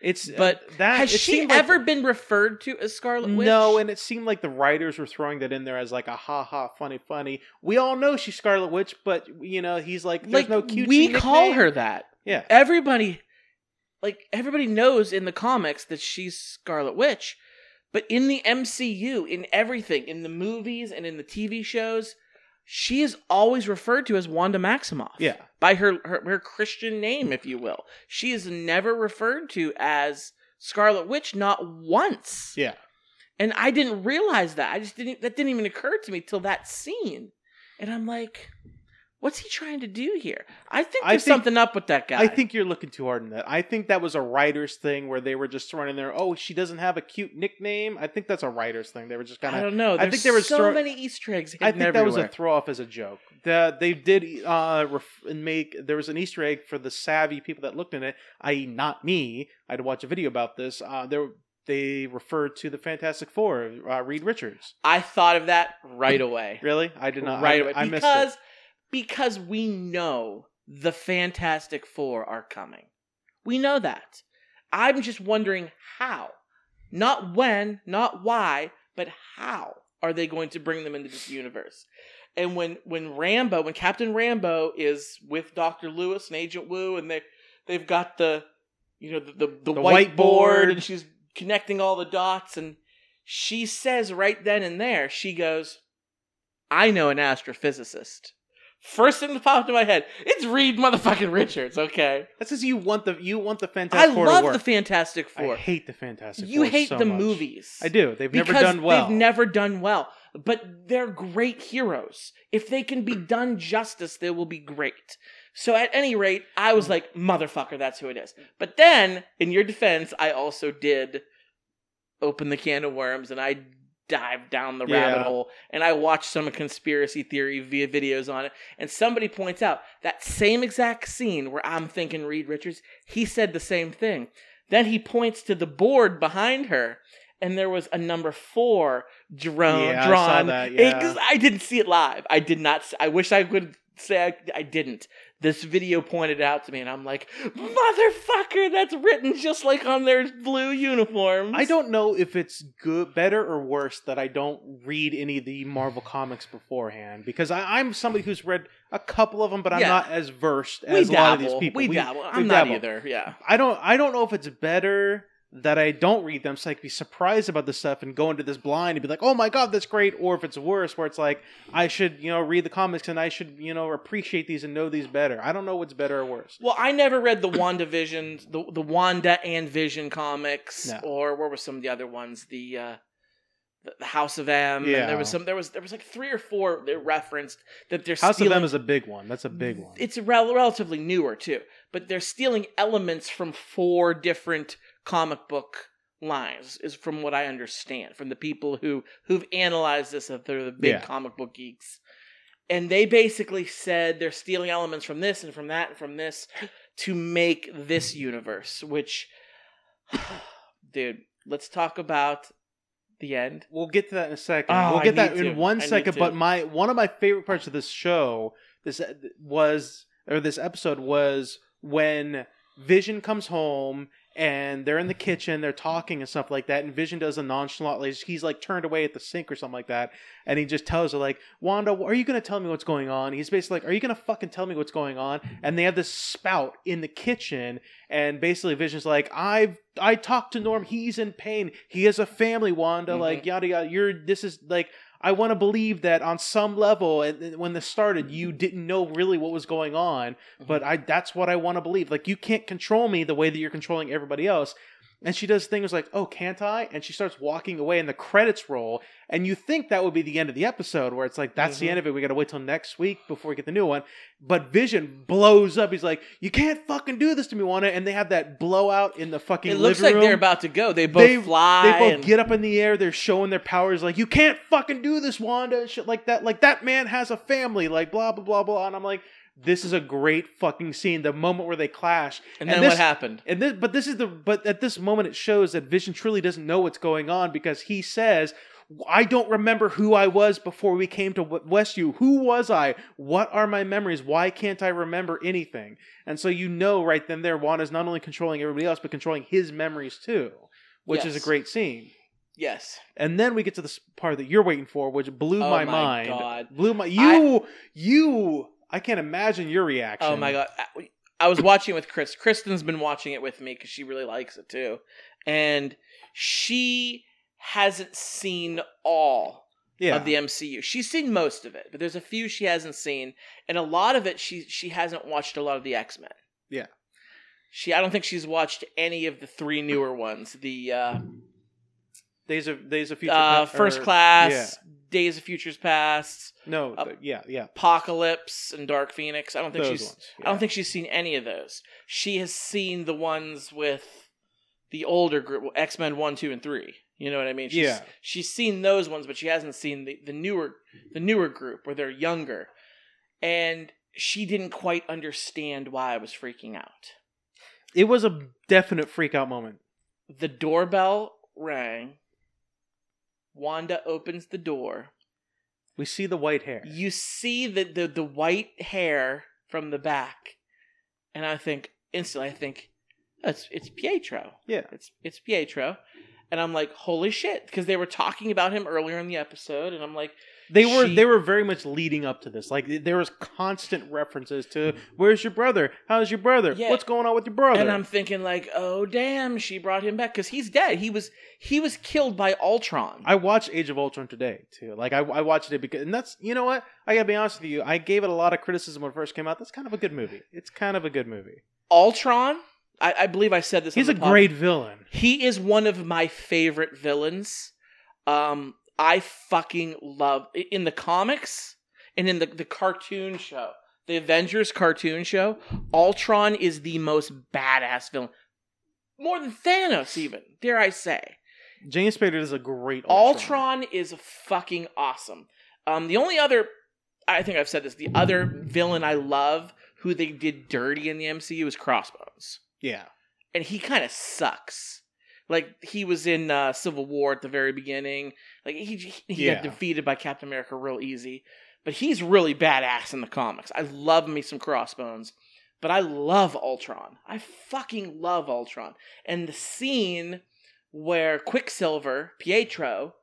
it's uh, but that Has she seemed like- ever been referred to as Scarlet Witch? No, and it seemed like the writers were throwing that in there as like a ha ha funny funny. We all know she's Scarlet Witch, but you know he's like there's like no cute. we call her that. Yeah. Everybody, like everybody knows in the comics that she's Scarlet Witch, but in the MCU, in everything, in the movies and in the TV shows, she is always referred to as Wanda Maximoff. Yeah. by her, her her Christian name, if you will. She is never referred to as Scarlet Witch, not once. Yeah. And I didn't realize that. I just didn't. That didn't even occur to me till that scene. And I'm like, what's he trying to do here? I think I there's think- something up with that guy. I think you're looking too hard in that. I think that was a writer's thing where they were just throwing in there. Oh, she doesn't have a cute nickname. I think that's a writer's thing. They were just kind of. I don't know. I think there was so throw- many Easter eggs. I think that was a throw off as a joke. The, they did uh, ref- make there was an Easter egg for the savvy people that looked in it, i.e., not me. I had to watch a video about this. Uh, there they referred to the Fantastic Four, uh, Reed Richards. I thought of that right away. Really, I did not. right I, away I missed because it. Because we know the Fantastic Four are coming. We know that. I'm just wondering how, not when, not why, but how are they going to bring them into this universe? And when when Rambeau, when Captain Rambeau is with Doctor Lewis and Agent Woo, and they they've got the you know the the, the, The whiteboard, whiteboard. and she's connecting all the dots, and she says right then and there, she goes, I know an astrophysicist. First thing that popped in my head, it's Reed motherfucking Richards, okay? That's because you want the you want the Fantastic I Four to love the Fantastic Four. I hate the Fantastic you Four hate so the much. movies. I do. They've never done well. They've never done well. But they're great heroes. If they can be done justice, they will be great. So at any rate, I was like, motherfucker, that's who it is. But then, in your defense, I also did open the can of worms and I dived down the rabbit Yeah. hole and I watched some conspiracy theory via videos on it. And somebody points out that same exact scene where I'm thinking Reed Richards, he said the same thing. Then he points to the board behind her, and there was a number four drawn. Yeah, I saw drawn. that, It- I didn't see it live. I did not. I wish I could say I, I didn't. This video pointed out to me, and I'm like, motherfucker, that's written just like on their blue uniforms. I don't know if it's good, better or worse that I don't read any of the Marvel comics beforehand because I, I'm somebody who's read a couple of them, but I'm Yeah. not as versed We as a lot of these people. We, dabble. we I'm not dabble. either. Yeah. I don't. I don't know if it's better that I don't read them, so I can be surprised about this stuff and go into this blind and be like, "Oh my god, that's great," or if it's worse, where it's like I should, you know, read the comics and I should, you know, appreciate these and know these better. I don't know what's better or worse. Well, I never read the WandaVision, the the Wanda and Vision comics, No. or what were some of the other ones? The uh, the, House of M. and Yeah. there was some. There was there was like three or four that referenced that they're House stealing. of M is a big one. That's a big one. It's rel- relatively newer too, but they're stealing elements from four different comic book lines. Is from what I understand from the people who who've analyzed this. That they're the big Yeah. comic book geeks, and they basically said they're stealing elements from this and from that and from this to make this universe. Which, (sighs) dude, let's talk about the end. We'll get to that in a second. Oh, we'll get that to. in one I second. But my one of my favorite parts of this show, this uh, was or this episode was when Vision comes home and they're in the kitchen, they're talking and stuff like that, and Vision does a nonchalant, like, he's like turned away at the sink or something like that, and he just tells her like, Wanda, are you gonna tell me what's going on? He's basically like, are you gonna fucking tell me what's going on? And they have this spout in the kitchen, and basically Vision's like, I've I talked to Norm, he's in pain, he has a family, Wanda, Mhm. like yada yada. You're this is like. I want to believe that on some level, when this started, you didn't know really what was going on, but mm-hmm. I that's what I want to believe. Like you can't control me the way that you're controlling everybody else. And she does things like, "Oh, can't I?" And she starts walking away, and the credits roll. And you think that would be the end of the episode, where it's like, "That's the Mhm. end of it. We got to wait till next week before we get the new one." But Vision blows up. He's like, "You can't fucking do this to me, Wanda!" And they have that blowout in the fucking. It looks like they're about to go. They both They- fly. They both and- get up in the air. They're showing their powers. Like, you can't fucking do this, Wanda, and shit like that. Like that man has a family. Like blah blah blah blah. And I'm like, this is a great fucking scene. The moment where they clash. and then this, what happened? And this, but this is the. But at this moment, it shows that Vision truly doesn't know what's going on because he says. I don't remember who I was before we came to Westview. Who was I? What are my memories? Why can't I remember anything? And so you know right then there, Wanda's not only controlling everybody else, but controlling his memories too, which is a great scene. Yes. And then we get to the s- part that you're waiting for, which blew Oh my, my mind. God. Blew my you you. I can't imagine your reaction. Oh my god. I- was watching it with Chris. Kristen's been watching it with me because she really likes it too. And she hasn't seen all Yeah. of the MCU. She's seen most of it, but there's a few she hasn't seen, and a lot of it she she hasn't watched a lot of the X Men. Yeah. She I don't think she's watched any of the three newer ones. The uh, Days of Days of Future. uh, First Class, yeah. Days of Futures Past, No. uh, yeah. Yeah. Apocalypse, and Dark Phoenix. I don't think Those she's ones. I don't think she's seen any of those. She has seen the ones with the older group, X Men one, two, and three. You know what I mean? She's, Yeah. She's seen those ones, but she hasn't seen the, the newer the newer group where they're younger, and she didn't quite understand why I was freaking out. It was a definite freak out moment. The doorbell rang. Wanda opens the door. We see the white hair. You see the, the, the white hair from the back, and I think instantly, I think it's it's Pietro. Yeah. It's it's Pietro, and I'm like, holy shit, because they were talking about him earlier in the episode, and I'm like, They were She- they were very much leading up to this. Like there was constant references to where's your brother? How's your brother? Yeah. What's going on with your brother? and I'm thinking like, oh damn, she brought him back because he's dead. He was he was killed by Ultron. I watched Age of Ultron today too. Like I, I watched it because, and that's you know what I gotta be honest with you. I gave it a lot of criticism when it first came out. That's kind of a good movie. It's kind of a good movie. Ultron, I, I believe I said this. He's on a great villain. He is one of my favorite villains. Um, I fucking love in the comics and in the, the cartoon show, the Avengers cartoon show. Ultron is the most badass villain, more than Thanos, even dare I say. James Spader is a great Ultron, is fucking awesome. Um, the only other, I think I've said this, the other villain I love who they did dirty in the MCU is Crossbones Yeah, and he kind of sucks. Like he was in uh, Civil War at the very beginning. Like he he Yeah. got defeated by Captain America real easy, but he's really badass in the comics. I love me some Crossbones, but I love Ultron. I fucking love Ultron. And the scene where Quicksilver Pietro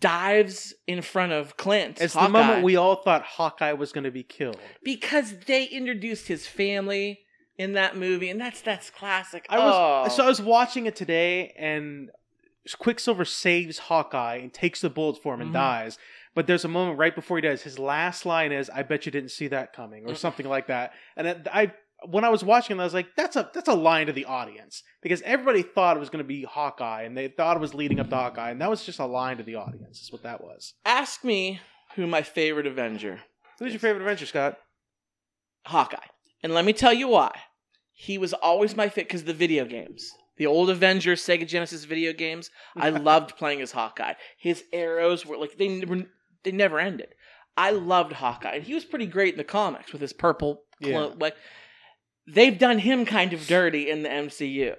dives in front of Clint. it's Hawkeye, the moment we all thought Hawkeye was going to be killed. because they introduced his family in that movie, and that's that's classic. I was Oh. so I was watching it today, and Quicksilver saves Hawkeye and takes the bullets for him and Mhm. dies. But there's a moment right before he does. His last line is, "I bet you didn't see that coming," or something like that. And it, I, when I was watching, it, I was like, "That's a that's a line to the audience," because everybody thought it was going to be Hawkeye, and they thought it was leading up to Hawkeye, and that was just a line to the audience. Is what that was. Ask me who my favorite Avenger. Who's your favorite Avenger, Scott? Hawkeye. And let me tell you why. He was always my fit because the video games. The old Avengers Sega Genesis video games, I (laughs) loved playing as Hawkeye. His arrows were like they never they never ended. I loved Hawkeye, and he was pretty great in the comics with his purple clo- Yeah. like they've done him kind of dirty in the MCU.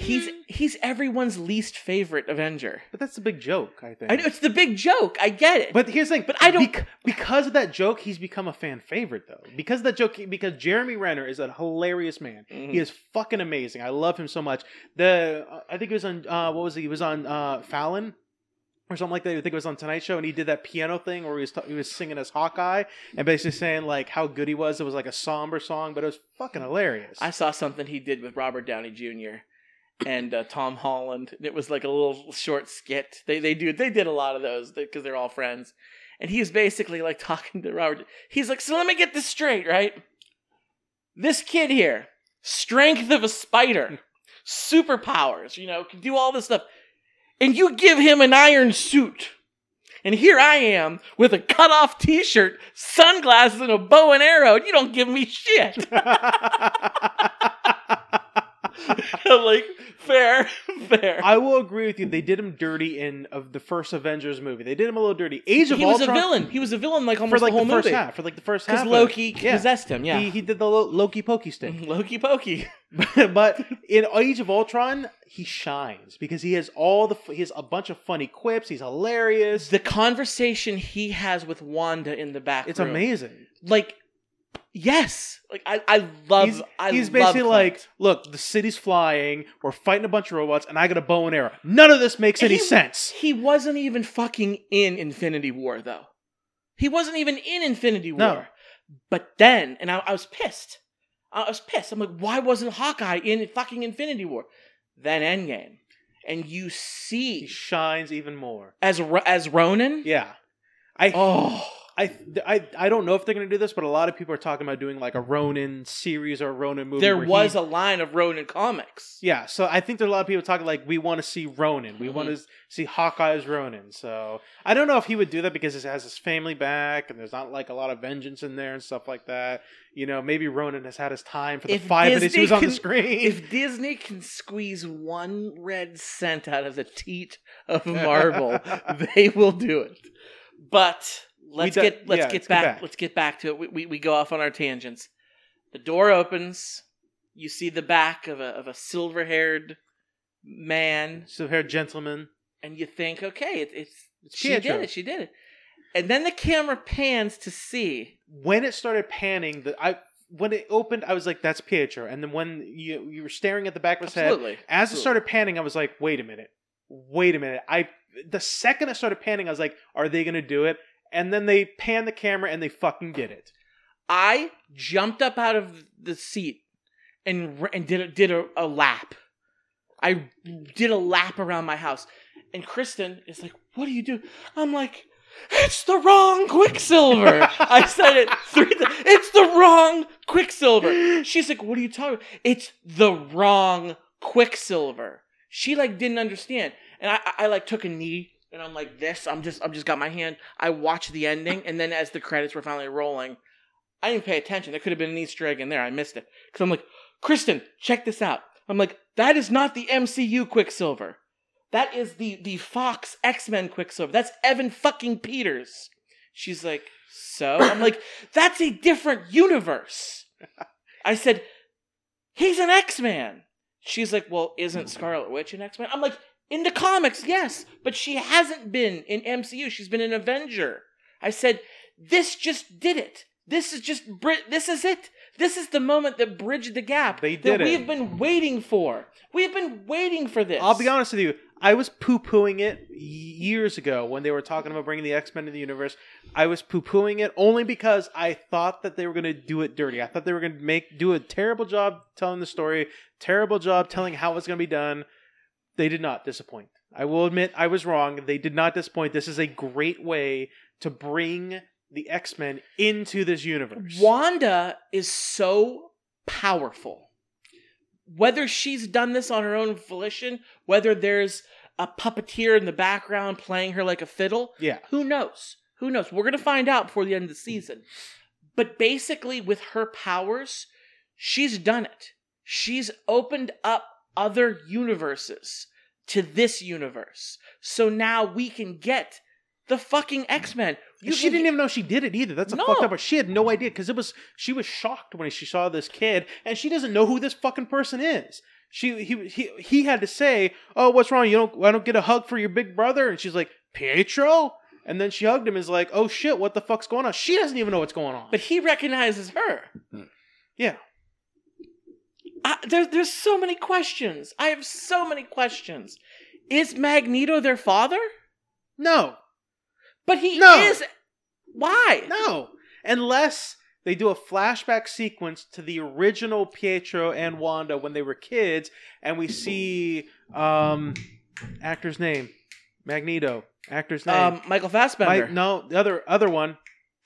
He's Mm. he's everyone's least favorite Avenger. But that's a big joke, I think. I know it's the big joke. I get it. But here's the thing. But I don't- bec- because of that joke, he's become a fan favorite though. Because of that joke, because Jeremy Renner is a hilarious man. Mhm. He is fucking amazing. I love him so much. The I think it was on uh, what was he? He was on uh, Fallon or something like that. I think it was on Tonight Show, and he did that piano thing where he was t- he was singing as Hawkeye and basically saying like how good he was. It was like a somber song, but it was fucking hilarious. I saw something he did with Robert Downey Jr. and uh, Tom Holland. It was like a little short skit. They they do they did a lot of those because they're all friends. And he's basically like (laughs) talking to Robert. He's like, "So let me get this straight, right? This kid here, strength of a spider, superpowers, you know, can do all this stuff. And you give him an iron suit. And here I am with a cut off t shirt, sunglasses, and a bow and arrow, and you don't give me shit. (laughs) (laughs) (laughs) I'm like, fair, (laughs) fair. I will agree with you. They did him dirty in of the first Avengers movie. They did him a little dirty. Age of he was Ultron a villain. He was a villain like for almost like the whole the first movie. half. For like the first half. Because Loki. Yeah. possessed him, yeah. He, he did the lo- Loki pokey stick. (laughs) Loki pokey. but in Age of Ultron, he shines because he has all the he has a bunch of funny quips. He's hilarious. The conversation he has with Wanda in the back It's room. amazing. Like, yes. Like, I, I love He's, I he's love basically Clint. like, look, the city's flying. We're fighting a bunch of robots, and I got a bow and arrow. None of this makes any He- sense. He wasn't even fucking in Infinity War, though. He wasn't even in Infinity War. No. But then, and I, I was pissed. I was pissed. I'm like, why wasn't Hawkeye in fucking Infinity War? Then Endgame. And you He see, shines even more. as as Ronin, Yeah, I oh, I, I, I don't know if they're going to do this, but a lot of people are talking about doing like a Ronin series or a Ronin movie. there was he- a line of Ronin comics. yeah. So I think there's a lot of people talking like we want to see Ronin, we want to mm-hmm. see Hawkeye as Ronin. So I don't know if he would do that because it has his family back and there's not like a lot of vengeance in there and stuff like that. You know, maybe Ronin has had his time for the If five minutes he Disney was on the screen. If Disney can squeeze one red cent out of the teat of Marvel, (laughs) they will do it. But let's do- get let's yeah, get let's back, back. let's get back to it. We, we we go off on our tangents. The door opens. You see the back of a of a silver haired man, so here, gentlemen, and you think, okay, it, it's It's she did it, she did it. And then the camera pans to see when it started panning, the I when it opened, I was like, "That's Pietro." And then when you you were staring at the back of his head, absolutely As it started panning, I was like, wait a minute. Wait a minute. I the second it started panning, I was like, are they gonna do it? And then they pan the camera and they fucking did it. I jumped up out of the seat and and did a, did a, a lap. I did a lap around my house, and Kristen is like, "What do you do?" I'm like, "It's the wrong Quicksilver." (laughs) I said it three times. It's the wrong Quicksilver. She's like, "What are you talking? about? It's the wrong Quicksilver." She like didn't understand, and I, I, I like took a knee and I'm like this. I'm just I'm just got my hand. I watched the ending, and then as the credits were finally rolling, I didn't pay attention. There could have been an Easter egg in there. I missed it because I'm like, Kristen, check this out. I'm like, that is not the MCU Quicksilver. That is the the Fox X Men Quicksilver. That's Evan fucking Peters. She's like, so I'm like, (laughs) that's a different universe. I said, he's an X Man. She's like, well, isn't Scarlet Witch an X Man? I'm like, in the comics, yes, but she hasn't been in MCU. She's been an Avenger. I said, this just did it. This is just this is it. This is the moment that bridged the gap They that did it. we've been waiting for. We've been waiting for this. I'll be honest with you. I was poo pooing it years ago when they were talking about bringing the X Men to the universe. I was poo pooing it only because I thought that they were going to do it dirty. I thought they were going to make do a terrible job telling the story, terrible job telling how it's going to be done. They did not disappoint. I will admit I was wrong. They did not disappoint. This is a great way to bring the X Men into this universe. Wanda is so powerful. Whether she's done this on her own volition, whether there's a puppeteer in the background playing her like a fiddle, Yeah. who knows? Who knows? We're going to find out before the end of the season. But basically, with her powers, she's done it. She's opened up other universes to this universe. So now we can get the fucking X Men. She didn't even know she did it either. That's a No. fucked up. But she had no idea because it was she was shocked when she saw this kid, and she doesn't know who this fucking person is. She he he he had to say, "Oh, what's wrong? You don't I don't get a hug for your big brother?" And she's like, "Pietro." And then she hugged him. and Is like, "Oh shit, what the fuck's going on?" She doesn't even know what's going on. But he recognizes her. yeah, I, there, there's so many questions. I have so many questions. Is Magneto their father? no, But he No. is. Why? no, unless they do a flashback sequence to the original Pietro and Wanda when they were kids, and we see um actor's name, Magneto, actor's name. Um, Michael Fassbender. Mike, no, the other other one,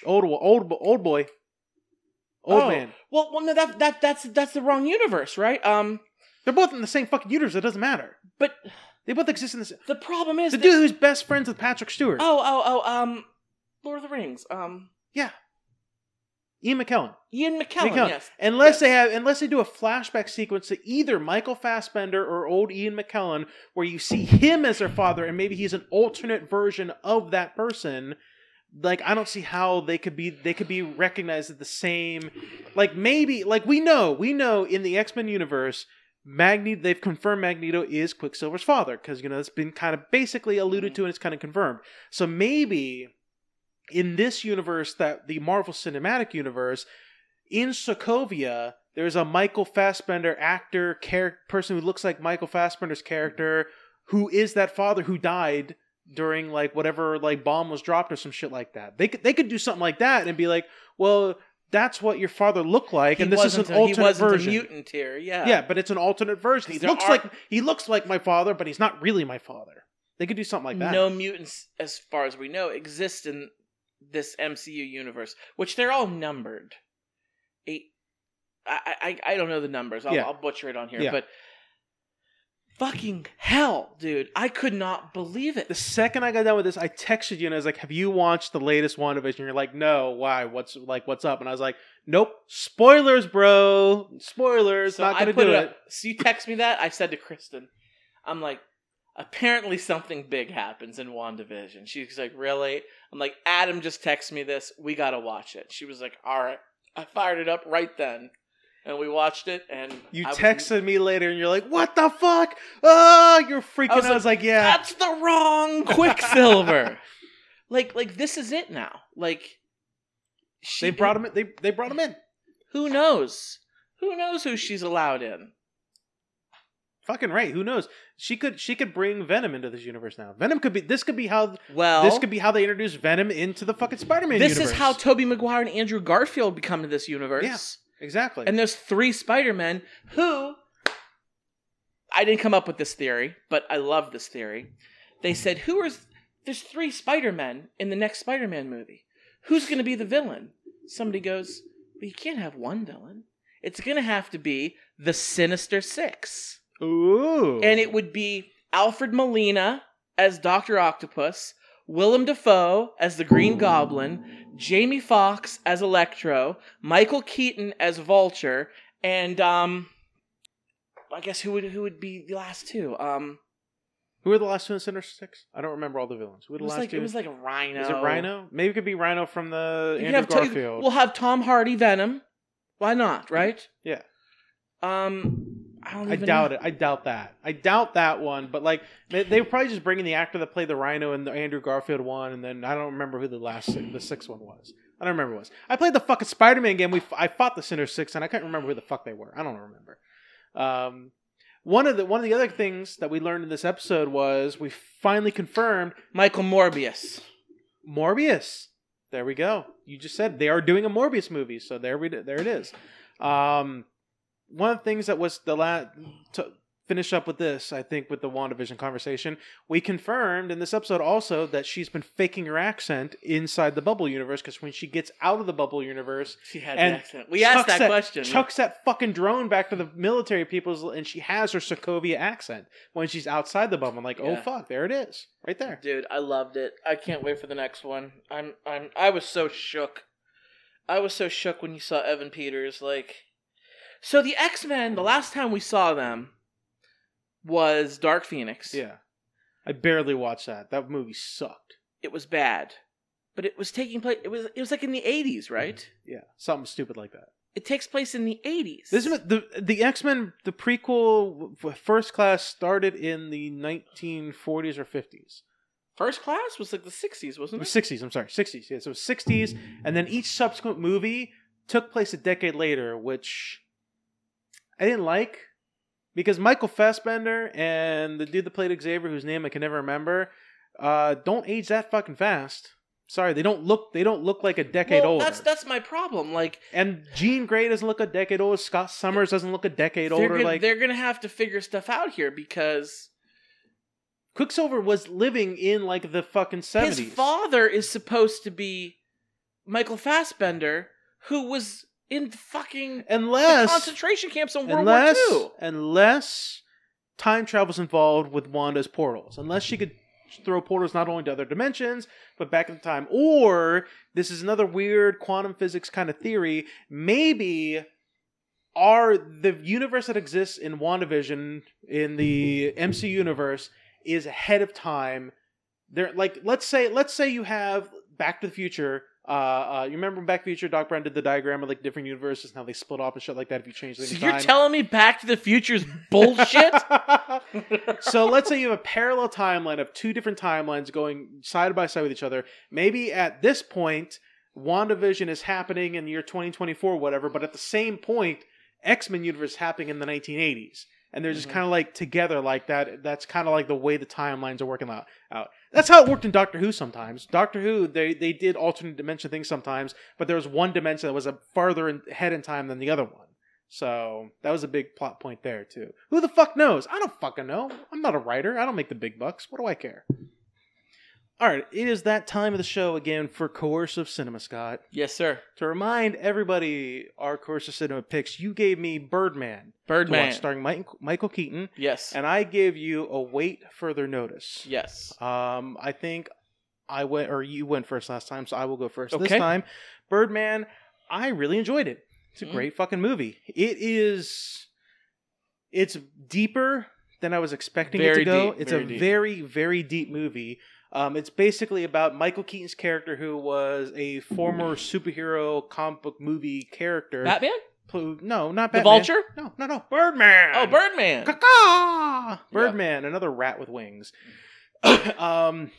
old old old boy, old Oh, man. Well, well, no, that that that's that's the wrong universe, right? Um, They're both in the same fucking universe. It doesn't matter. But They both exist in the same. the problem is The that- dude who's best friends with Patrick Stewart. Oh, oh, oh, um, Lord of the Rings. Um, yeah. Ian McKellen. Ian McKellen. McKellen. Yes. Unless Yes. they have, unless they do a flashback sequence to either Michael Fassbender or old Ian McKellen, where you see him as their father, and maybe he's an alternate version of that person. Like I don't see how they could be they could be recognized as the same. Like maybe like we know we know in the X Men universe, Magneto they've confirmed Magneto is Quicksilver's father because you know it's been kind of basically alluded to and it's kind of confirmed. So maybe in this universe that the Marvel Cinematic Universe in Sokovia, there's a Michael Fassbender actor, char- person who looks like Michael Fassbender's character, who is that father who died during like whatever like bomb was dropped or some shit like that. They could they could do something like that and be like, well, that's what your father looked like, and this is an a- alternate he wasn't version. a mutant here. Yeah. Yeah, but it's an alternate version. He looks are- like he looks like my father, but he's not really my father. They could do something like that. No mutants, as far as we know, exist in this MCU universe, which they're all numbered. Eight. I I, I don't know the numbers. I'll, Yeah. I'll butcher it on here, Yeah. but fucking hell, dude! I could not believe it. The second I got done with this, I texted you and I was like, "Have you watched the latest WandaVision?" You're like, "No, why? What's like what's up?" And I was like, "Nope, spoilers, bro. Spoilers. So not I gonna put do it. it." So you text me that. I said to Kristen, I'm like, apparently something big happens in WandaVision. She's like, really? I'm like, Adam just texted me this. We gotta watch it. She was like, all right. I fired it up right then, and we watched it. And You I was- texted me later and you're like, "What the fuck?" Oh, you're freaking. I I was was, like, "Yeah." That's the wrong (laughs) Quicksilver. like, like this is it now. Like, she, They brought him. In, they they brought him in. Who knows? Who knows who she's allowed in? Fucking right. Who knows? She could she could bring Venom into this universe now. Venom could be. This could be how. Well, this could be how they introduce Venom into the fucking Spider-Man. this universe. is how Tobey Maguire and Andrew Garfield become to this universe. Yeah. Exactly. And there's three Spider-Men who I didn't come up with this theory, but I love this theory. They said, "Who are there's three Spider-Men in the next Spider-Man movie. Who's going to be the villain?" Somebody goes, "Well, you can't have one villain. It's going to have to be the Sinister 6." Ooh. And it would be Alfred Molina as Dr. Octopus, Willem Dafoe as the Green Goblin, Jamie Foxx as Electro, Michael Keaton as Vulture, and um I guess who would who would be the last two? Um Who were the last two in Sinister Six? I don't remember all the villains. Who it the was last like two? it was like a Rhino. Is it Rhino? Maybe it could be Rhino from the You Andrew Garfield. we'll have Tom Hardy Venom. Why not, right? Yeah. Um I don't I doubt know. it. I doubt that. I doubt that one. But like, they, they were probably just bringing the actor that played the Rhino in the Andrew Garfield one, and then I don't remember who the last the sixth one was. I don't remember who it was. I played the fucking Spider Man game. We I fought the Sinister Six, and I can't remember who the fuck they were. I don't remember. Um, one of the one of the other things that we learned in this episode was we finally confirmed Michael Morbius. Morbius. There we go. You just said they are doing a Morbius movie, so there we there it is. Um, one of the things that was the last to finish up with this, I think, with the WandaVision conversation, we confirmed in this episode also that she's been faking her accent inside the Bubble universe because when she gets out of the Bubble universe, She had an accent. We asked chucks that question. chucks that fucking drone back to the military people's, and she has her Sokovia accent when she's outside the bubble. I'm like, oh fuck, there it is, right there. Dude, I loved it. I can't wait for the next one. I'm I'm I was so shook. I was so shook when you saw Evan Peters like So the X-Men, the last time we saw them was Dark Phoenix. Yeah. I barely watched that. That movie sucked. It was bad. But it was taking place it was it was like in the 80s, mhm. right? Yeah. Something stupid like that. It takes place in the 80s. This is the the X Men the prequel First Class started in the 1940s or 50s. First Class was like the 60s, wasn't it? 60s. I'm sorry, 60s. Yeah, so it was 60s, and then each subsequent movie took place a decade later, which I didn't like because Michael Fassbender and the dude that played Xavier, whose name I can never remember, uh, don't age that fucking fast. Sorry, they don't look. They don't look like a decade well, older. that's that's my problem. Like And Jean Grey doesn't look a decade older. Scott Summers doesn't look a decade they're older. gonna, like they're gonna have to figure stuff out here because Quicksilver was living in like the fucking seventies. his father is supposed to be Michael Fassbender, who was in fucking unless concentration camps in World unless War II. unless time travel's involved with Wanda's portals, unless she could throw portals not only to other dimensions but back in time, or this is another weird quantum physics kind of theory. Maybe are the universe that exists in WandaVision in the MC universe is ahead of time. There, like, let's say, let's say you have Back to the Future. Uh, uh, you remember Back to the Future? Doc Brown did the diagram of like different universes and how they split off and shit like that. If you change things, So you're time. telling me Back to the Future is bullshit? (laughs) (laughs) so let's say you have a parallel timeline of two different timelines going side by side with each other. Maybe at this point, WandaVision is happening in the year 2024, whatever, but at the same point, X Men universe is happening in the 1980s. And they're just Mhm. kind of like together like that. That's kind of like the way the timelines are working out. out. That's how it worked in Doctor Who sometimes. Doctor Who, they, they did alternate dimension things sometimes, but there was one dimension that was a farther in, ahead in time than the other one. So that was a big plot point there too. Who the fuck knows? I don't fucking know. I'm not a writer. I don't make the big bucks. What do I care? All right, it is that time of the show again for coercive cinema, Scott. yes, sir. To remind everybody, our coercive cinema picks. You gave me Birdman, to Birdman. watch, starring Mike, Michael Keaton, yes. and I gave you Await Further Notice. yes. Um, I think I went or you went first last time, so I will go first this time. Birdman, I really enjoyed it. It's a Mhm. great fucking movie. It is. It's deeper than I was expecting it to go. deep, it's a deep. very very deep movie. Um, it's basically about Michael Keaton's character, who was a former superhero comic book movie character. Batman? No, not Batman. The. Vulture? No, no, no. Birdman. Oh, Birdman. Caca! Birdman, another rat with wings. (coughs) um,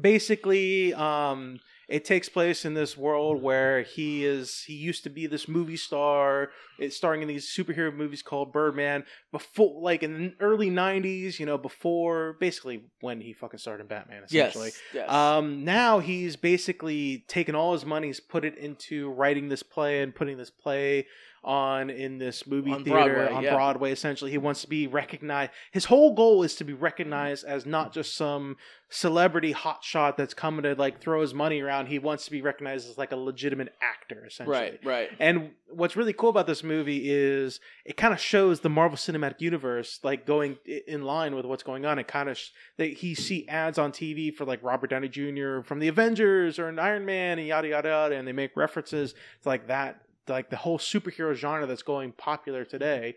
basically, um, it takes place in this world where he is. He used to be this movie star, it's starring in these superhero movies called Birdman. Before, like in the early '90s, you know, before basically when he fucking started in Batman, essentially. Yes. Yes. Um, now he's basically taken all his money, he's put it into writing this play and putting this play on in this movie On theater Broadway, on yeah. Broadway. Essentially, he wants to be recognized. His whole goal is to be recognized as not just some celebrity hotshot that's coming to like throw his money around. He wants to be recognized as like a legitimate actor, essentially. right. Right. And what's really cool about this movie is it kind of shows the Marvel Cinematic Universe like going in line with what's going on. It kind of sh- that he see ads on TV for like Robert Downey Jr. from the Avengers or an Iron Man and yada yada yada, and they make references to like that, like the whole superhero genre that's going popular today.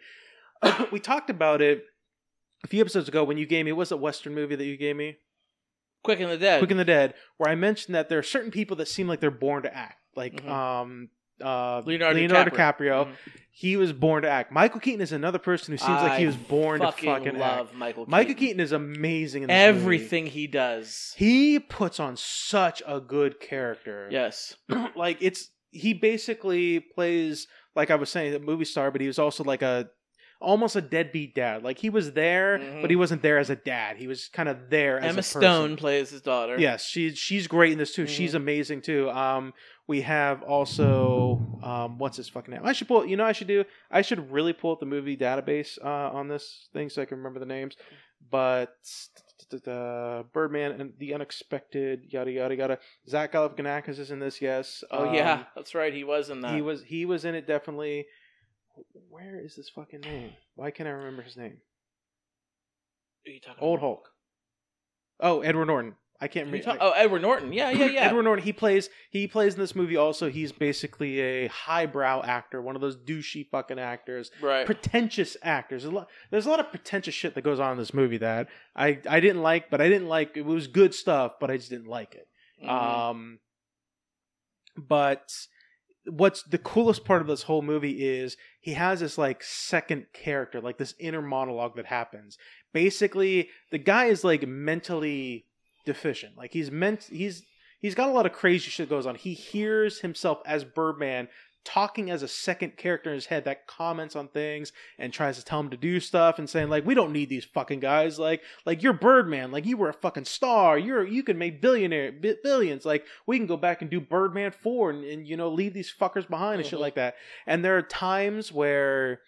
(coughs) we talked about it a few episodes ago when you gave me what's a Western movie that you gave me? Quick and the Dead. Quick and the Dead, where I mentioned that there are certain people that seem like they're born to act, like Mhm. um, uh, Leonardo Leonardo, DiCaprio. DiCaprio. Mhm. He was born to act. Michael Keaton is another person who seems like he was born to fucking fucking love act. Michael Keaton. Michael Keaton is amazing in this movie. Everything he does. He puts on such a good character. Yes. (clears throat) like it's he basically plays like I was saying a movie star, but he was also like a almost a deadbeat dad. Like he was there, Mhm. but he wasn't there as a dad. He was kind of there as a Emma. Stone plays his daughter. Yes, she's she's great in this too. Mhm. She's amazing too. Um, we have also um, what's his fucking name? I should pull. You know, what I should do. I should really pull up the movie database uh, on this thing so I can remember the names. But uh, Birdman and the Unexpected, yada yada yada. Zach Galifianakis is in this. Yes. Oh Um, yeah, (laughs) that's right. He was in that. He was he was in it definitely. Where is this fucking name? Why can't I remember his name? Are you talking Old about? Hulk. Oh, Edward Norton. I can't Who are you remember. oh, Edward Norton. Yeah, yeah, (clears throat) yeah. Edward Norton. He plays. He plays in this movie. Also, he's basically a highbrow actor, one of those douchey fucking actors, right. pretentious actors. There's a lot, there's a lot of pretentious shit that goes on in this movie that I I didn't like, but I didn't like. It was good stuff, but I just didn't like it. Mhm. Um, but what's the coolest part of this whole movie is he has this like second character, like this inner monologue that happens. Basically, the guy is like mentally deficient. Like he's meant he's he's got a lot of crazy shit that goes on. He hears himself as Birdman talking as a second character in his head that comments on things and tries to tell him to do stuff and saying like we don't need these fucking guys like like you're Birdman like you were a fucking star you're you can make billionaire bi- billions like we can go back and do Birdman 4 and, and you know leave these fuckers behind and shit Mhm. like that and there are times where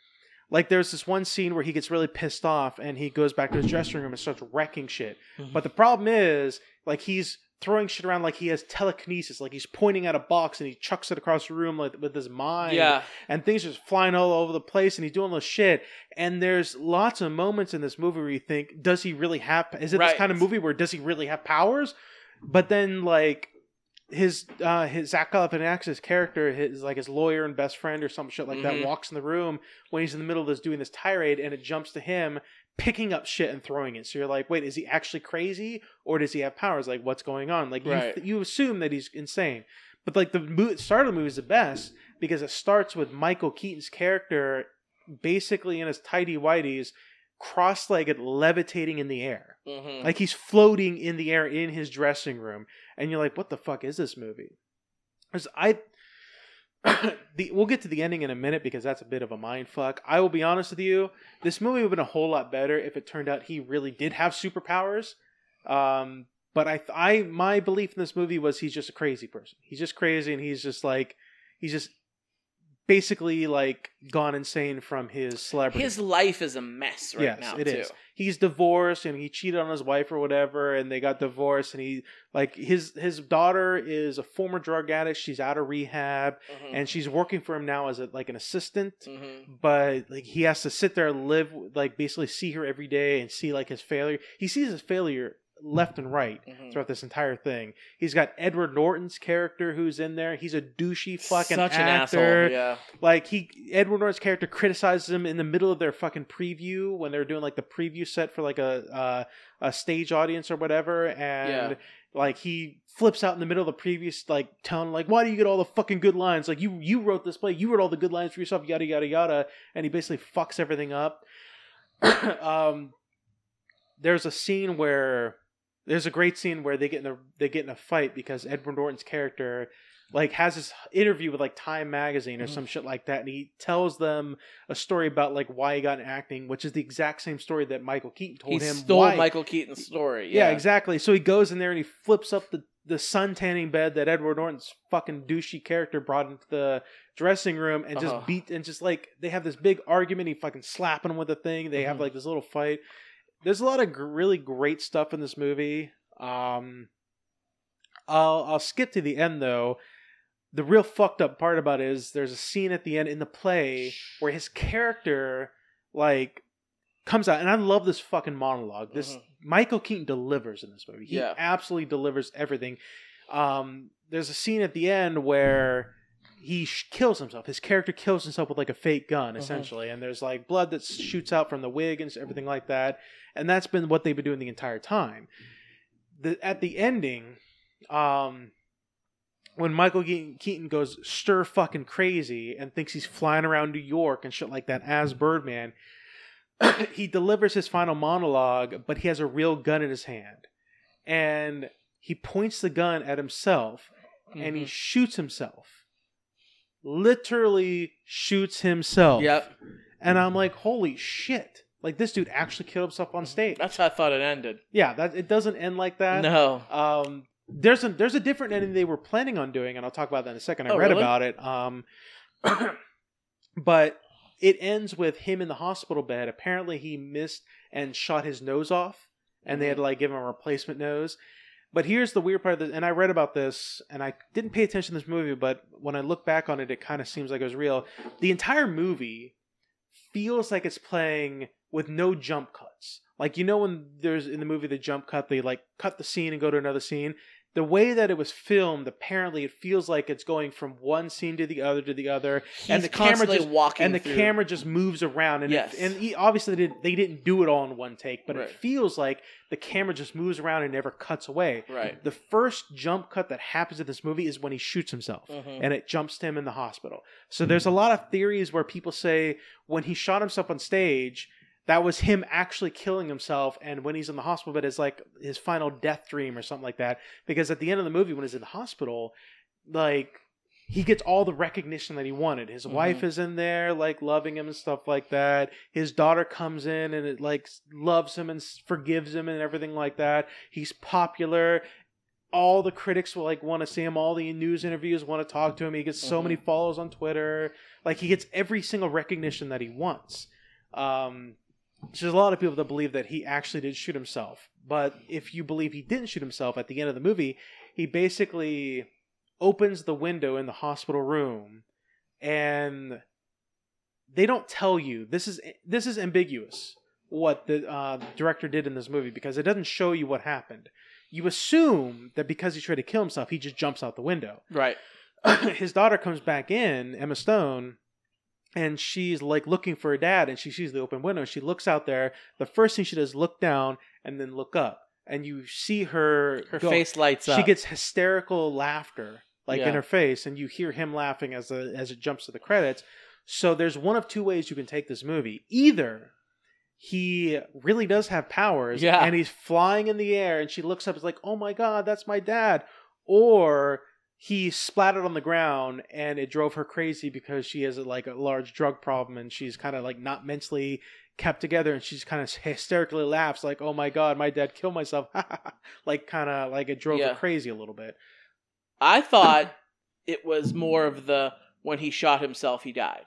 like there's this one scene where he gets really pissed off and he goes back to his dressing room and starts wrecking shit Mhm. but the problem is like he's throwing shit around like he has telekinesis, like he's pointing at a box and he chucks it across the room like with his mind. Yeah. and things just flying all over the place and he's doing this shit and there's lots of moments in this movie where you think does he really have is it Right. this kind of movie where does he really have powers but then like his uh his Zach Galifianakis character his like his lawyer and best friend or some shit like Mhm. that walks in the room when he's in the middle of this doing this tirade and it jumps to him picking up shit and throwing it so you're like wait is he actually crazy or does he have powers like what's going on like Right. you, you assume that he's insane but like the mo- start of the movie is the best because it starts with Michael Keaton's character basically in his tidy whities, cross-legged, levitating in the air, Mhm. like he's floating in the air in his dressing room, and you're like, "What the fuck is this movie?" Because I, (coughs) the we'll get to the ending in a minute because that's a bit of a mind fuck. I will be honest with you, this movie would have been a whole lot better if it turned out he really did have superpowers. Um, but I, I, my belief in this movie was he's just a crazy person. He's just crazy, and he's just like, he's just basically like gone insane from his celebrity. His life is a mess right yes, now. it too. is. He's divorced and he cheated on his wife or whatever, and they got divorced. And he like his his daughter is a former drug addict. She's out of rehab Mhm. and she's working for him now as a, like an assistant. Mhm. But like he has to sit there and live like basically see her every day and see like his failure. He sees his failure left and right Mhm. throughout this entire thing. He's got Edward Norton's character who's in there. He's a douchey fucking Such an actor. asshole. Yeah. Like he Edward Norton's character criticizes him in the middle of their fucking preview when they're doing like the preview set for like a uh, a stage audience or whatever, and Yeah. like he flips out in the middle of the previous like telling like why do you get all the fucking good lines like you you wrote this play you wrote all the good lines for yourself yada yada yada and he basically fucks everything up. (clears throat) um, there's a scene where there's a great scene where they get in a they get in a fight because Edward Norton's character like has this interview with like Time magazine or Mhm. some shit like that and he tells them a story about like why he got in acting which is the exact same story that Michael Keaton told He him stole why Michael Keaton's story. yeah. Yeah, exactly so he goes in there and he flips up the the sun tanning bed that Edward Norton's fucking douchey character brought into the dressing room and just Uh-huh. beat and just like they have this big argument he fucking slapping him with a thing they have Mhm. like this little fight there's a lot of gr- really great stuff in this movie um I'll I'll skip to the end though the real fucked up part about it is there's a scene at the end in the play where his character like comes out and I love this fucking monologue. This Mhm. Michael Keaton delivers in this movie. He Yeah. absolutely delivers everything. Um there's a scene at the end where he sh- kills himself. His character kills himself with like a fake gun, essentially, and there's like blood that shoots out from the wig and everything like that. And that's been what they've been doing the entire time. The at the ending, um, when Michael Keaton, Keaton goes stir fucking crazy and thinks he's flying around New York and shit like that as Birdman, (coughs) he delivers his final monologue, but he has a real gun in his hand. And he points the gun at himself and he Mhm. shoots himself. Literally shoots himself. Yep. And I'm like, holy shit. Like this dude actually killed himself on stage. That's how I thought it ended. Yeah, that it doesn't end like that. no. Um, there's a there's a different ending they were planning on doing, and I'll talk about that in a second. I Oh, read really? about it. Um, (clears throat) but it ends with him in the hospital bed. Apparently, he missed and shot his nose off, and they had to like give him a replacement nose. But here's the weird part of this, and I read about this, and I didn't pay attention to this movie, but when I look back on it, it kind of seems like it was real. The entire movie feels like it's playing with no jump cuts. Like you know when there's in the movie the jump cut, they like cut the scene and go to another scene. The way that it was filmed, apparently, it feels like it's going from one scene to the other to the other, He's and the camera just walking and the through- camera just moves around. And Yes. it, and he, obviously they didn't, they didn't do it all in one take, but Right. it feels like the camera just moves around and never cuts away. Right. The first jump cut that happens in this movie is when he shoots himself Mhm. and it jumps to him in the hospital. So there's a lot of theories where people say when he shot himself on stage, that was him actually killing himself, and when he's in the hospital bed, it's like his final death dream or something like that. Because at the end of the movie, when he's in the hospital, like he gets all the recognition that he wanted. His Mhm. wife is in there, like loving him and stuff like that. His daughter comes in and it like loves him and forgives him and everything like that. He's popular all the critics will like want to see him all the news interviews want to talk to him he gets so Mhm. many follows on twitter like he gets every single recognition that he wants um there's a lot of people that believe that he actually did shoot himself. But if you believe he didn't shoot himself at the end of the movie, he basically opens the window in the hospital room and they don't tell you this is this is ambiguous what the uh, director did in this movie because it doesn't show you what happened. You assume that because he tried to kill himself, he just jumps out the window. Right. (coughs) his daughter comes back in, Emma Stone, and she's like looking for her dad, and she sees the open window. She looks out there. The first thing she does is look down and then look up, and you see her Her go- face lights up. She gets hysterical laughter like Yeah. in her face, and you hear him laughing as the, as it jumps to the credits. So there's one of two ways you can take this movie. Either he really does have powers, Yeah. and he's flying in the air, and she looks up, and is like, "Oh my god, that's my dad," or he splattered on the ground and it drove her crazy because she has like a large drug problem and she's kind of like not mentally kept together and she's kind of hysterically laughs like oh my god my dad killed myself (laughs) like kind of like it drove Yeah. her crazy a little bit I thought it was more of the when he shot himself, he died.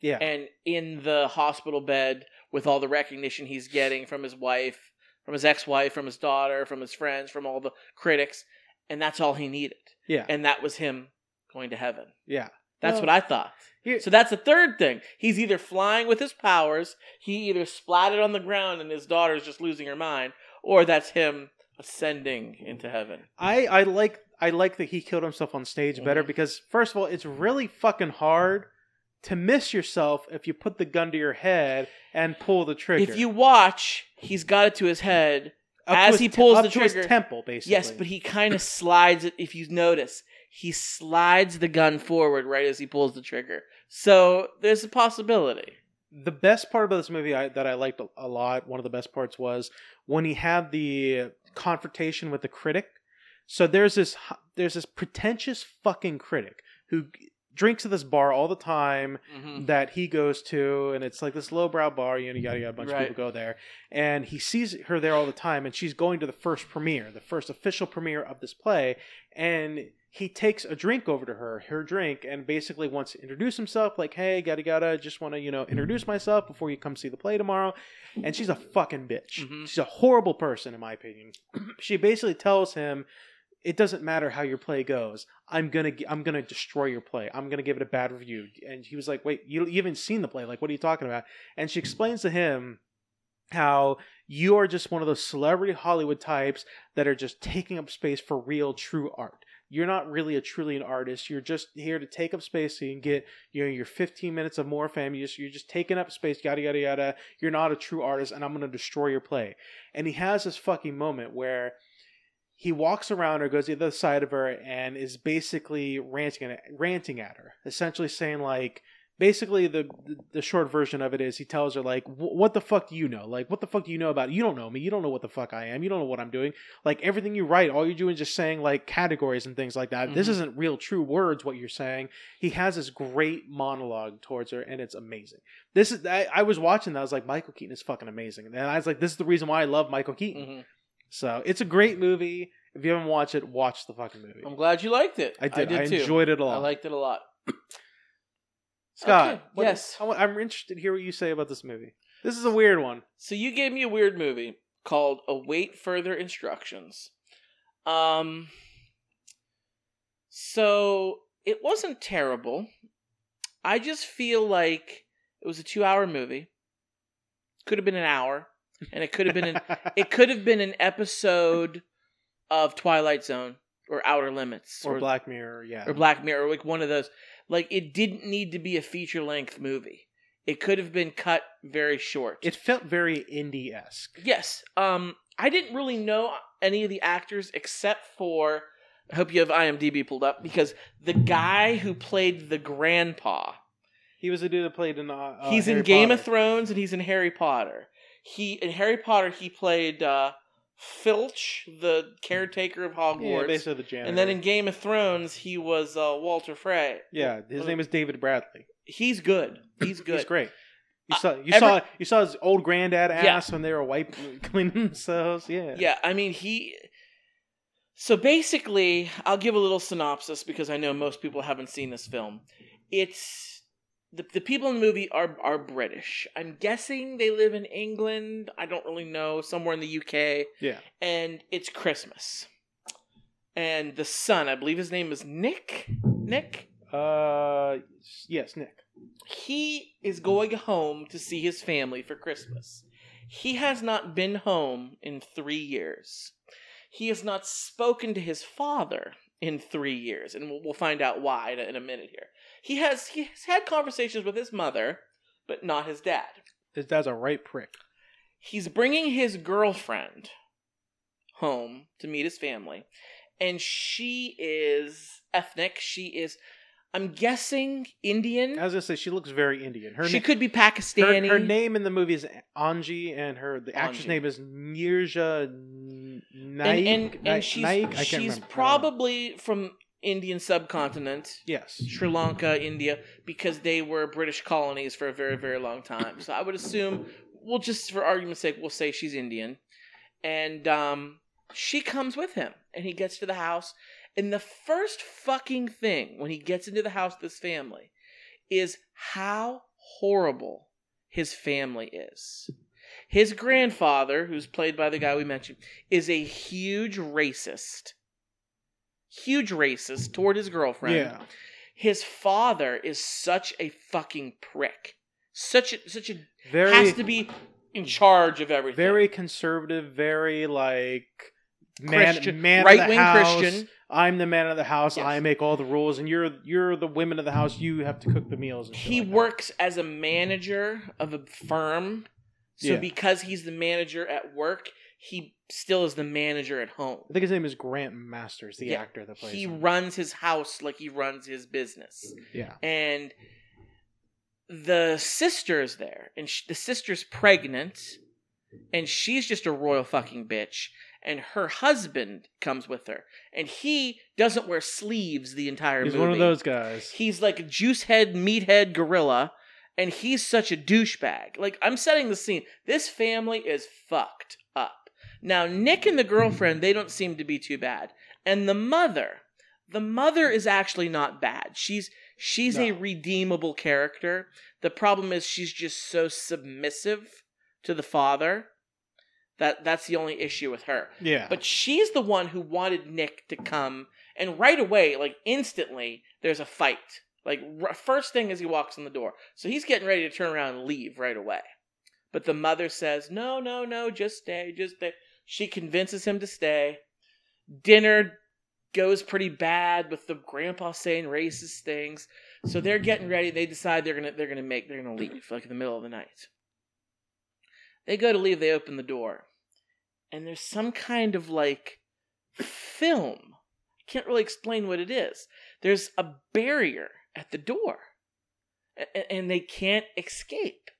yeah And in the hospital bed with all the recognition he's getting from his wife, from his ex wife, from his daughter, from his friends, from all the critics, and that's all he needed. Yeah And that was him going to heaven. yeah That's Well, what I thought. here- So that's the third thing. He's either flying with his powers, he either splatted on the ground and his daughter's just losing her mind, or that's him ascending into heaven. I I like I like that he killed himself on stage better Mhm. because first of all, it's really fucking hard to miss yourself if you put the gun to your head and pull the trigger. If you watch, he's got it to his head. As he te- pulls up the trigger- temple, basically. Yes, but he kind of slides it. If you notice, he slides the gun forward right as he pulls the trigger. So there's a possibility. the best part about this movie I, that I liked a, a lot, one of the best parts was when he had the confrontation with the critic. So there's this there's this pretentious fucking critic who drinks at this bar all the time Mhm. that he goes to, and it's like this lowbrow bar, you know, yada yada. A bunch Right. of people go there, and he sees her there all the time, and she's going to the first premiere, the first official premiere of this play, and he takes a drink over to her, her drink, and basically wants to introduce himself, like, "Hey, yada yada, just want to you know introduce myself before you come see the play tomorrow." And she's a fucking bitch. Mhm. She's a horrible person, in my opinion. (clears throat) she basically tells him. It doesn't matter how your play goes. I'm gonna, I'm gonna destroy your play. I'm gonna give it a bad review. And he was like, "Wait, you, you haven't seen the play? Like, what are you talking about?" And she explains to him how you are just one of those celebrity Hollywood types that are just taking up space for real, true art. You're not really a truly an artist. You're just here to take up space so you can get you know your 15 minutes of more fame. You just, you're just taking up space, yada yada yada. You're not a true artist, and I'm gonna destroy your play. And he has this fucking moment where he walks around her, goes to the other side of her, and is basically ranting at, ranting at her, essentially saying like, basically the, the short version of it is he tells her like, what the fuck do you know? Like, what the fuck do you know about it? You don't know me. You don't know what the fuck I am. You don't know what I'm doing. Like everything you write, all you're doing is just saying like categories and things like that. This Mhm. isn't real, true words. What you're saying. He has this great monologue towards her, and it's amazing. This is I, I was watching that. I was like, Michael Keaton is fucking amazing, and I was like, this is the reason why I love Michael Keaton. Mhm. So it's a great movie. If you haven't watched it, watch the fucking movie. I'm glad you liked it. I did. I, too. enjoyed it a lot. I liked it a lot. (clears throat) Scott. Okay, what- yes. I, am interested to hear what you say about this movie. This is a weird one. So you gave me a weird movie called Await Further Instructions. Um so it wasn't terrible. I just feel like it was a 2-hour movie. Could have been an hour and it could have been an it could have been an episode of Twilight Zone or Outer Limits or Black Mirror. Yeah. or Black Mirror, like one of those. Like it didn't need to be a feature length movie. It could have been cut very short. It felt very indie esque. yes. Um, I didn't really know any of the actors except for. I hope you have IMDb pulled up because the guy who played the grandpa, He was a dude that played in. Uh, uh, he's in Harry Game of Thrones and he's in Harry Potter. He in Harry Potter he played uh, Filch, the caretaker of Hogwarts, Yeah, basically the janitor. and then in Game of Thrones he was uh, Walder Frey. yeah, his name is David Bradley. He's good. He's good. He's great. You Uh, saw you every- saw you saw his old granddad Yeah. ass when they were wiping (laughs) cleaning themselves. Yeah. Yeah, I mean he. So basically, I'll give a little synopsis because I know most people haven't seen this film. It's the, the people in the movie are are British. I'm guessing they live in England. I don't really know, somewhere in the UK. Yeah. And it's Christmas. And the son, I believe his name is Nick. Nick. Uh, yes, Nick. He is going home to see his family for Christmas. He has not been home in three years. He has not spoken to his father in three years, and we'll, we'll find out why in a, in a minute here. He has he has had conversations with his mother, but not his dad. His dad's a right prick. He's bringing his girlfriend home to meet his family, and she is ethnic. She is, I'm guessing, Indian. As I was gonna say she looks very Indian. Her she na- could be Pakistani. her name in the movie is Anji, and her the actress Anji. name is Neerja N- and Naik. and, Naik- she's Naik? She's remember. I don't probably from Indian subcontinent, yes. Sri Lanka, India, because they were British colonies for a very very long time. So I would assume, we'll just for argument's sake, we'll say she's Indian, and um, she comes with him, and he gets to the house, and the first fucking thing when he gets into the house, with this family, is how horrible his family is. His grandfather, who's played by the guy we mentioned, is a huge racist. Huge racist toward his girlfriend. Yeah. His father is such a fucking prick. Such a such a Very has to be in charge of everything. very conservative. Very like man Christian, man right wing. Christian. I'm the man of the house. Yes. I make all the rules, and you're you're the women of the house. You have to cook the meals. And He like that. works as a manager of a firm. So Yeah. because he's the manager at work, he still is the manager at home. I think his name is Grant Masters, the Yeah. actor that plays. He him. runs his house like he runs his business. Yeah. and the sister is there, and sh- the sister's pregnant, and she's just a royal fucking bitch. And her husband comes with her, and he doesn't wear sleeves the entire He's movie. one of those guys. He's like a juice head, meathead gorilla, and he's such a douchebag. Like I'm setting the scene. This family is fucked up. Now Nick and the girlfriend, they don't seem to be too bad, and the mother, the mother is actually not bad. She's she's a redeemable character. The problem is she's just so submissive to the father. That that's the only issue with her. yeah. But she's the one who wanted Nick to come, and right away, like instantly, there's a fight. Like r- first thing as he walks in the door, so he's getting ready to turn around and leave right away. But the mother says, "No, no, no, just stay, just stay." She convinces him to stay. Dinner goes pretty bad with the grandpa saying racist things. So they're getting ready. They decide they're gonna they're gonna make they're gonna leave like in the middle of the night. They go to leave. They open the door, and there's some kind of like film. I can't really explain what it is. There's a barrier at the door, a- and they can't escape.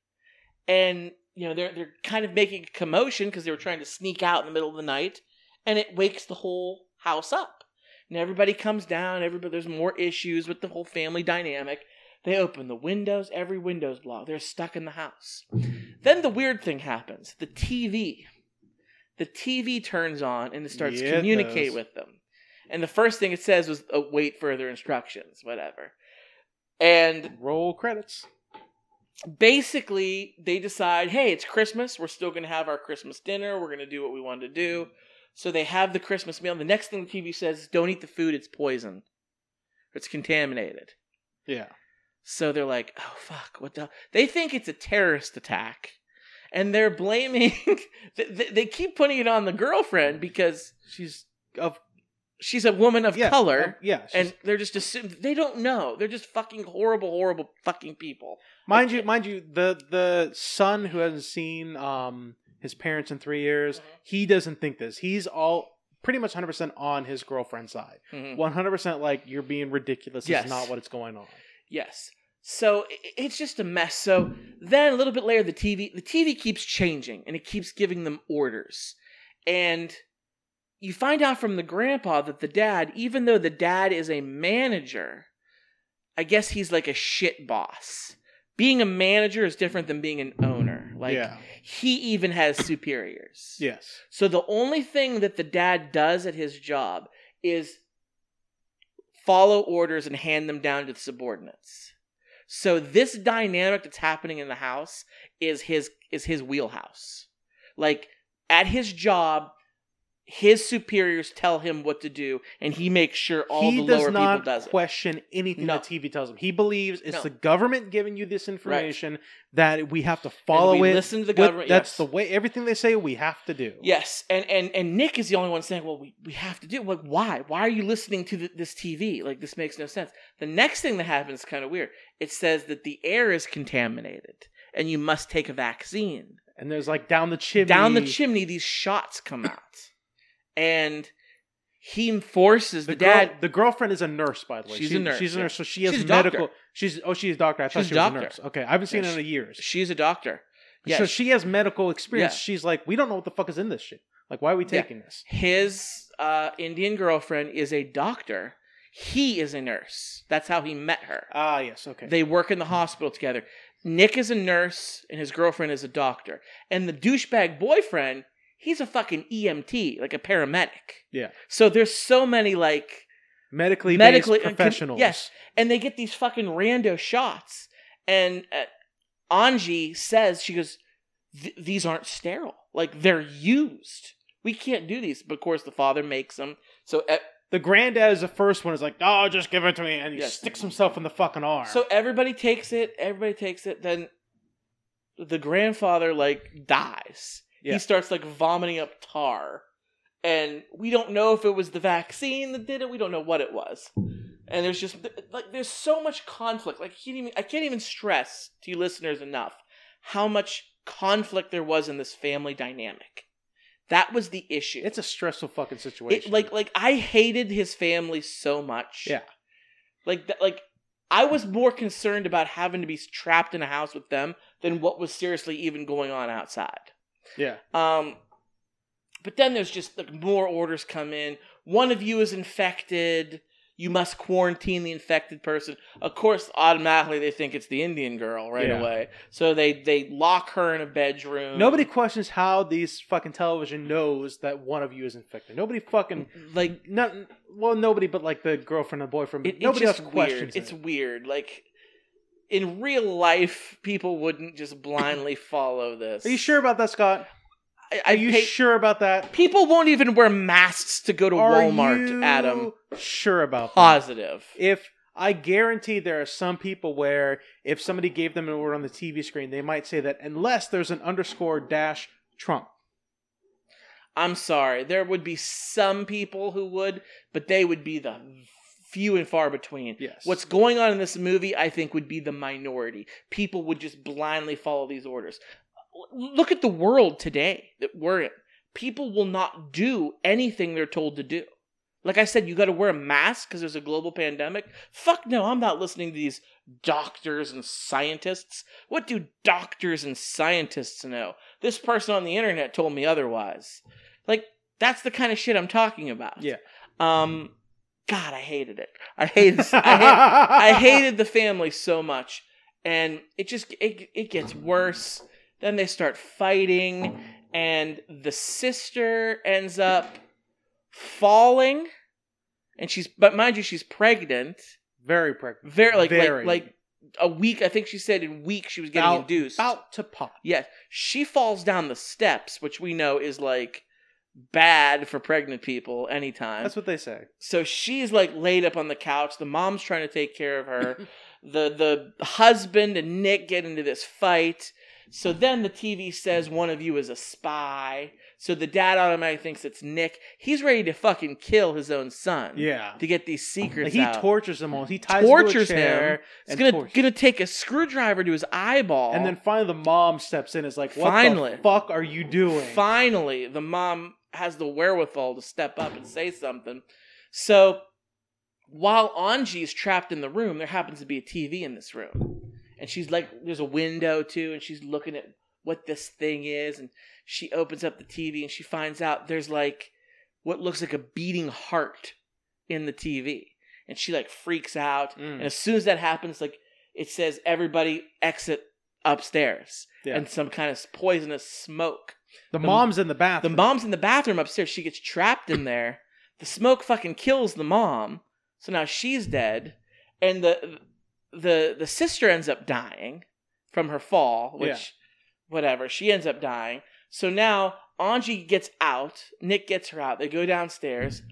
And you know they're they're kind of making a commotion because they were trying to sneak out in the middle of the night, and it wakes the whole house up. And everybody comes down. Everybody there's more issues with the whole family dynamic. They open the windows. Every window's blocked. They're stuck in the house. Then the weird thing happens. The TV. The TV turns on and it starts Yeah, to it communicate with them. And the first thing it says was, oh, "Wait further instructions." Whatever. And Roll credits. Basically they decide hey it's christmas. We're still going to have our christmas dinner. We're going to do what we want to do. So they have the christmas meal. The next thing the tv says is don't eat the food. It's poison. It's contaminated. Yeah. so they're like oh fuck. What the they think it's a terrorist attack. And they're blaming (laughs) they, keep putting it on the girlfriend because She's of she's a woman of yeah, color yeah. and they're just assuming they don't know they're just fucking horrible horrible fucking people mind you, mind you, the the son who hasn't seen um his parents in three years, Mhm. he doesn't think this. He's all pretty much 100 percent on his girlfriend's side. Mhm. 100 percent like you're being ridiculous. Yes. is not what it's going on. Yes. So it's just a mess. So then a little bit later, the TV the TV keeps changing and it keeps giving them orders, and you find out from the grandpa that the dad, even though the dad is a manager, I guess he's like a shit boss. Being a manager is different than being an owner. Like yeah. he even has superiors. Yes. So the only thing that the dad does at his job is follow orders and hand them down to the subordinates. So this dynamic that's happening in the house is his is his wheelhouse. Like at his job, his superiors tell him what to do, and he makes sure all he the does lower not people does it. question anything No. that TV tells him. He believes it's No. the government giving you this information that we have to follow we it. listen to the What- government. that's yes. the way everything they say we have to do. Yes, and and and Nick is the only one saying, "Well, we, we have to do like why? Why are you listening to th this TV? Like this makes no sense." The next thing that happens is kind of weird. It says that the air is contaminated and you must take a vaccine. And there's like down the chimney. Down the chimney, these shots come out, and he enforces the, The, girl, dad. the girlfriend is a nurse, by the way. She's She- a nurse, She's a yeah. nurse, so she has She's medical. She's oh, she's a doctor. I thought She's she was a nurse. Okay, I haven't seen Yeah, her in years. She's a doctor. Yeah, so she has medical experience. Yeah. She's like, we don't know what the fuck is in this shit. Like, why are we Yeah. taking this? his uh, Indian girlfriend is a doctor. He is a nurse. That's how he met her. Ah, yes, okay. They work in the hospital together. Nick is a nurse and his girlfriend is a doctor. And the douchebag boyfriend, he's a fucking EMT, like a paramedic. Yeah. So there's so many like medically medically based and con- professionals. yes. and they get these fucking rando shots. And uh, Anji says, she goes, these aren't sterile. Like they're used. We can't do these. But of course, the father makes them. So, uh, The granddad is the first one. Is like, oh, just give it to me, and he Yes. sticks himself in the fucking arm. so everybody takes it. Everybody takes it. Then the grandfather like dies. Yeah. He starts like vomiting up tar, and we don't know if it was the vaccine that did it. We don't know what it was. And there's just like there's so much conflict. Like can't even I can't even stress to you listeners enough how much conflict there was in this family dynamic. That was the issue. it's a stressful fucking situation. It, like like I hated his family so much. Yeah. Like that like I was more concerned about having to be trapped in a house with them than what was seriously even going on outside. Yeah, Um but then there's just like more orders come in. One of you is infected. You must quarantine the infected person. Of course, automatically they think it's the Indian girl right Yeah. away. So they they lock her in a bedroom. nobody questions how these fucking television knows that one of you is infected. Nobody fucking like not well, nobody but like the girlfriend and boyfriend. But It, nobody it's else questions. weird. It's it. weird. Like in real life, people wouldn't just blindly (coughs) follow this. Are you sure about that, Scott? I, Are you pay- sure about that? People won't even wear masks to go to Are Walmart. you Adam, sure about that? positive. if I guarantee there are some people where if somebody gave them an order on the TV screen, they might say that unless there's an underscore dash Trump. I'm sorry. There would be some people who would, but they would be the few and far between. Yes. What's going on in this movie, I think, would be the minority. People would just blindly follow these orders. Look at the world today that we're in. People will not do anything they're told to do. Like I said, you got to wear a mask because there's a global pandemic. Fuck no, I'm not listening to these doctors and scientists. What do doctors and scientists know? This person on the internet told me otherwise. Like that's the kind of shit I'm talking about. Yeah. Um, God, I hated it. I hated. I, hate, I hated the family so much, and it just it it gets worse. Then they start fighting, and the sister ends up falling, and she's but mind you, she's pregnant. very pregnant. Very like Very. like like a week. I think she said in week she was getting about, induced. about to pop. Yes, she falls down the steps, which we know is like bad for pregnant people anytime. That's what they say. so she's like laid up on the couch. The mom's trying to take care of her. (laughs) the the husband and Nick get into this fight. So then the TV says one of you is a spy. So the dad automatically thinks it's Nick. He's ready to fucking kill his own son. Yeah. To get these secrets Like, he out. tortures them all. He ties him to a tortures chair him. He's gonna tortures- gonna take a screwdriver to his eyeball. And then finally the mom steps in. Is like, what Finally. the fuck are you doing? finally the mom has the wherewithal to step up and say something. So while Anji's trapped in the room, there happens to be a TV in this room. And she's like, there's a window too, and she's looking at what this thing is. And she opens up the TV and she finds out there's like what looks like a beating heart in the TV. And she like freaks out. Mm. And as soon as that happens, like it says, everybody exit upstairs. Yeah. And some kind of poisonous smoke. The the- mom's in the The bathroom. mom's in the bathroom upstairs. She gets trapped in there. The smoke fucking kills the mom. So now she's dead. And the the the sister ends up dying from her fall, which Yeah. whatever she ends up dying. So now Angie gets out. Nick gets her out. They go downstairs.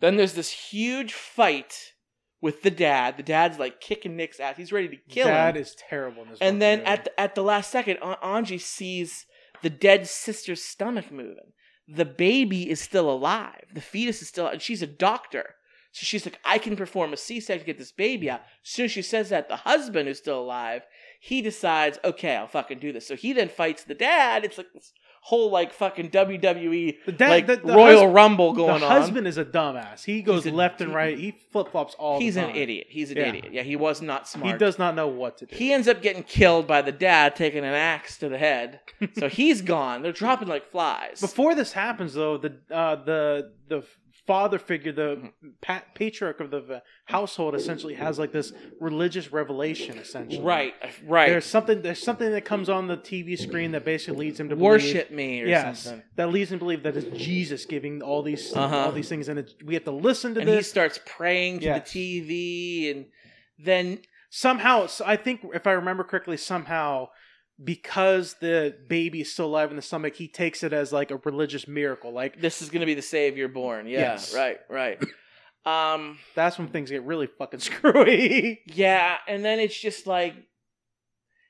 Then there's this huge fight with the dad. The dad's like kicking Nick's ass. He's ready to kill Dad him. is terrible in this. and then movie. at the, at the last second, An- Angie sees the dead sister's stomach moving. The baby is still alive. The fetus is still, and she's a doctor. So she's like, I can perform a C-section to get this baby out. As soon as she says that, the husband who's still alive, he decides, okay, I'll fucking do this. So he then fights the dad. It's like this whole like fucking WWE the dad, like the, the Royal hus- Rumble going the on. husband is a dumbass. He goes a- left and right. He flip flops all. He's the an idiot. He's an Yeah. idiot. Yeah, he was not smart. He does not know what to do. He ends up getting killed by the dad taking an axe to the head. (laughs) so he's gone. They're dropping like flies. Before this happens, though, the uh, the the father figure, the Mm-hmm. pa- patriarch of the uh, household, essentially has like this religious revelation. Essentially, right, right. There's something. There's something that comes on the TV screen that basically leads him to Worship me or yes, something. that leads him to believe that it's Jesus giving all these Uh-huh. all these things, and it, we have to listen to And he starts praying to Yes. the TV, and then somehow I think if I remember correctly, somehow because the baby is still alive in the stomach, he takes it as like a religious miracle. Like this is going to be the savior born. Yeah, Yes. right, right. (coughs) Um, that's when things get really fucking (laughs) screwy. yeah, and then it's just like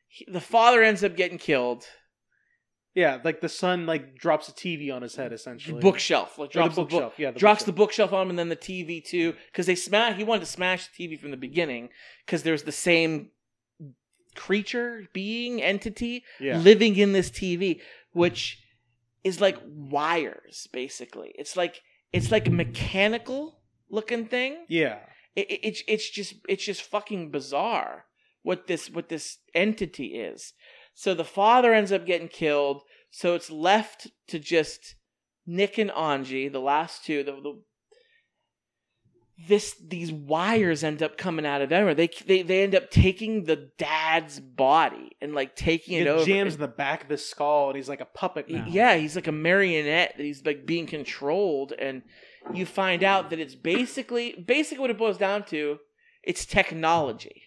he- the father ends up getting killed. yeah, like the son like drops a TV on his head essentially. Bookshelf, like Or drops the the book, bookshelf. yeah, the drops the bookshelf. bookshelf on him and then the TV too because they smash. He wanted to smash the TV from the beginning because there's the same creature, being, entity Yeah, living in this TV, which is like wires. Basically, it's like it's like a mechanical looking thing. yeah. It, it, it's it's just it's just fucking bizarre what this what this entity is. So the father ends up getting killed. So it's left to just Nick and Angie, the last two. The, the this these wires end up coming out of everywhere. They they they end up taking the dad's body and like taking it, It over. jams and- in the back of the skull, and he's like a puppet now. yeah, he's like a marionette. that He's like being controlled, and you find out that it's basically basically what it boils down to. It's technology.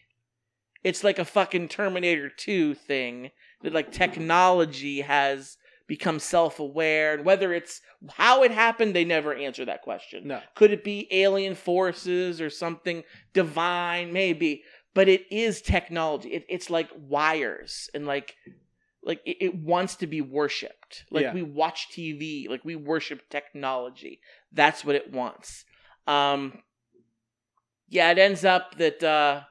It's like a fucking Terminator Two thing that like technology has become self-aware, and whether it's how it happened, they never answer that question. No. Could it be alien forces or something divine? Maybe, but it is technology. It, it's like wires and like like it, it wants to be worshipped. Like Yeah. we watch TV, like we worship technology. That's what it wants. Um yeah, it ends up that uh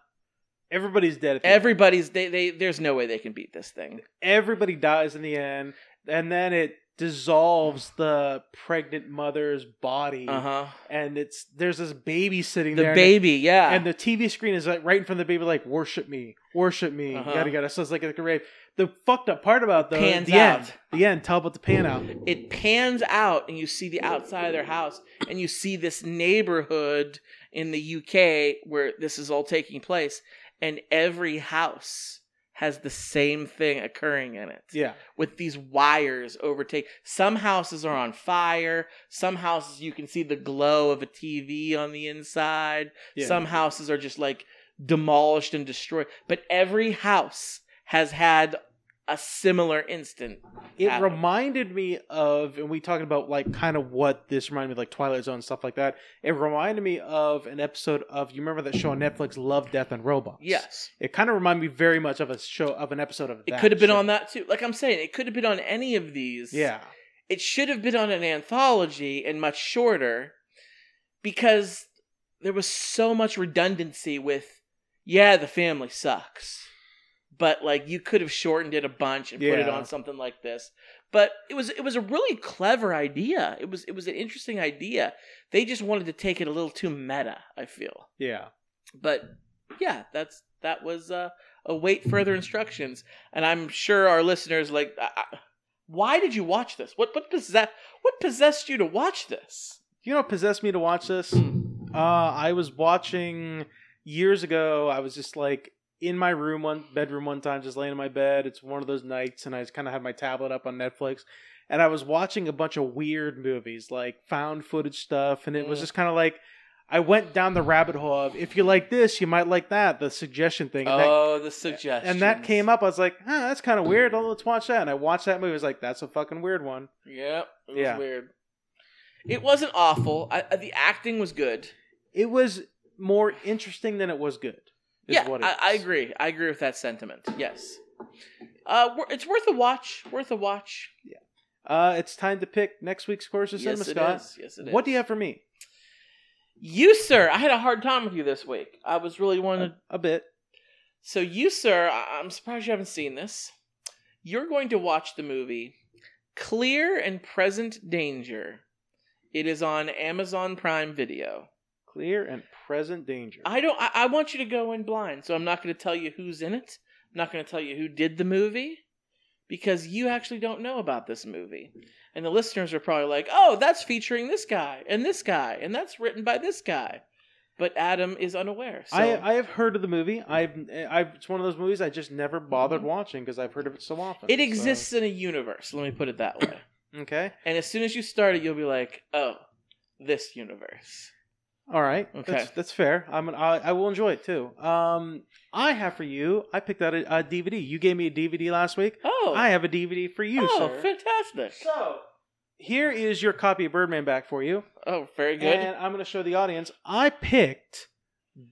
Everybody's dead. At the end. everybody's they they there's no way they can beat this thing. everybody dies in the end, and then it dissolves the pregnant mother's body, Uh-huh. and it's there's this baby sitting The there, and it- baby, yeah. and the TV screen is like right in front of the baby, like worship me, worship me, Uh-huh. yada yada. So it's like a rave. The fucked up part about the Pans the out. end, the end. Tell about the pan out. it pans out and you see the outside of their house and you see this neighborhood in the UK where this is all taking place and every house has the same thing occurring in it Yeah, with these wires overtake some houses are on fire some houses you can see the glow of a TV on the inside yeah. some houses are just like demolished and destroyed but every house has had a similar instant it reminded me of, and we talked about like kind of what this reminded me of, like Twilight Zone and stuff like that. It reminded me of an episode of you remember that show on Netflix, Love, Death, and Robots. yes It kind of reminded me very much of a show of an episode of. It could have been show. on that too. Like I'm saying, it could have been on any of these. Yeah, It should have been on an anthology and much shorter because there was so much redundancy with, yeah, the family sucks. But like you could have shortened it a bunch and put it on something like this. But it was it was a really clever idea. It was it was an interesting idea. They just wanted to take it a little too meta, I feel yeah. but yeah that's that was uh await further instructions and i'm sure our listeners like why did you watch this what what possessed what possessed you to watch this You know what possessed me to watch this? Hmm. Uh, I was watching years ago. I was just like in my room, one bedroom, one time, just laying in my bed. It's one of those nights, and I just kind of had my tablet up on Netflix, and I was watching a bunch of weird movies, like found footage stuff, and it was Mm. just kind of like I went down the rabbit hole of if you like this, you might like that, the suggestion thing. And that, oh, the suggestion. and that came up. I was like, huh, that's kind of weird. Oh, let's watch that. And I watched that movie. I was like, that's a fucking weird one. Yep. It was Yeah. weird. It wasn't awful. I- the acting was good. It was more interesting than it was good. Yeah, I, I agree. I agree with that sentiment. Yes. Uh, it's worth a watch. Worth a watch. Uh, it's time to pick next week's course of yes, cinema, it Scott. is. Yes, it is. What do you have for me? You, sir. I had a hard time with you this week. I was really wanting to A bit. So you, sir, I- I'm surprised you haven't seen this. You're going to watch the movie Clear and Present Danger. It is on Amazon Prime Video. Clear and present danger. I don't. I, I want you to go in blind, so I'm not going to tell you who's in it. I'm not going to tell you who did the movie because you actually don't know about this movie. And the listeners are probably like, "Oh, that's featuring this guy and this guy, and that's written by this guy." But Adam is unaware. So I I have heard of the movie. I've I've it's one of those movies I just never bothered Mhm. watching because I've heard of it so often. it so- exists in a universe. Let me put it that way. (clears throat) Okay. And as soon as you start it, you'll be like, "Oh, this universe." All right. Okay. That's, that's fair. I'm an, I, I will enjoy it too. Um, I have for you. I picked out a, a DVD. You gave me a DVD last week. Oh, I have a DVD for you, oh, sir. fantastic! So here is your copy of Birdman back for you. Oh, very good. And I'm going to show the audience. I picked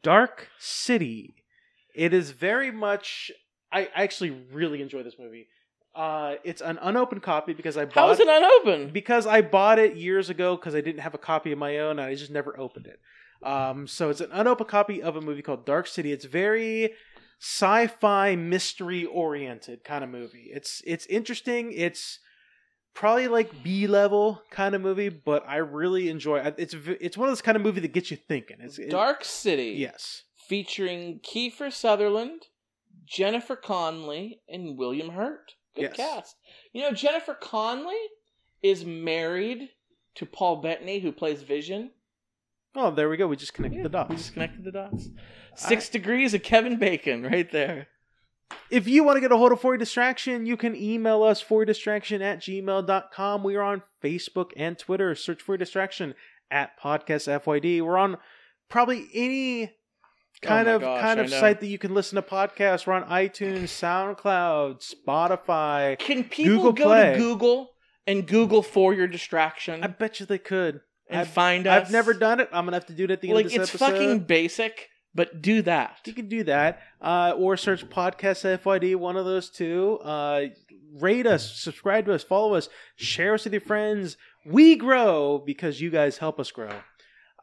Dark City. It is very much. I actually really enjoy this movie. Uh, it's an unopened copy because I bought How is it unopened? because I bought it years ago because I didn't have a copy of my own and I just never opened it. Um, so it's an unopened copy of a movie called Dark City. It's very sci-fi mystery oriented kind of movie. It's it's interesting. It's probably like B level kind of movie, but I really enjoy it. It's it's one of those kind of movie that gets you thinking. It's it- Dark City. yes. featuring Kiefer Sutherland, Jennifer Connelly, and William Hurt. Good Yes. cast. You know, Jennifer Connelly is married to Paul Bettany, who plays Vision. Oh, there we go. We just connected Yeah, the dots. We just connected the dots. Six degrees of Kevin Bacon right there. If you want to get a hold of For Your Distraction, you can email us for distraction at gmail.com. We are on Facebook and Twitter. Search for Distraction at Podcast FYD. We're on probably any kind Oh of gosh, kind of site that you can listen to podcasts. We're on iTunes, SoundCloud, Spotify. Can people Google go Play. to Google and Google for your distraction I bet you they could. and I've, find us? I've never done it. I'm gonna have to do it at the end like of this it's episode. fucking basic, but do that. You can do that, uh, or search podcast FYD, one of those two. Uh, rate us, subscribe to us, follow us, share us with your friends. We grow because you guys help us grow.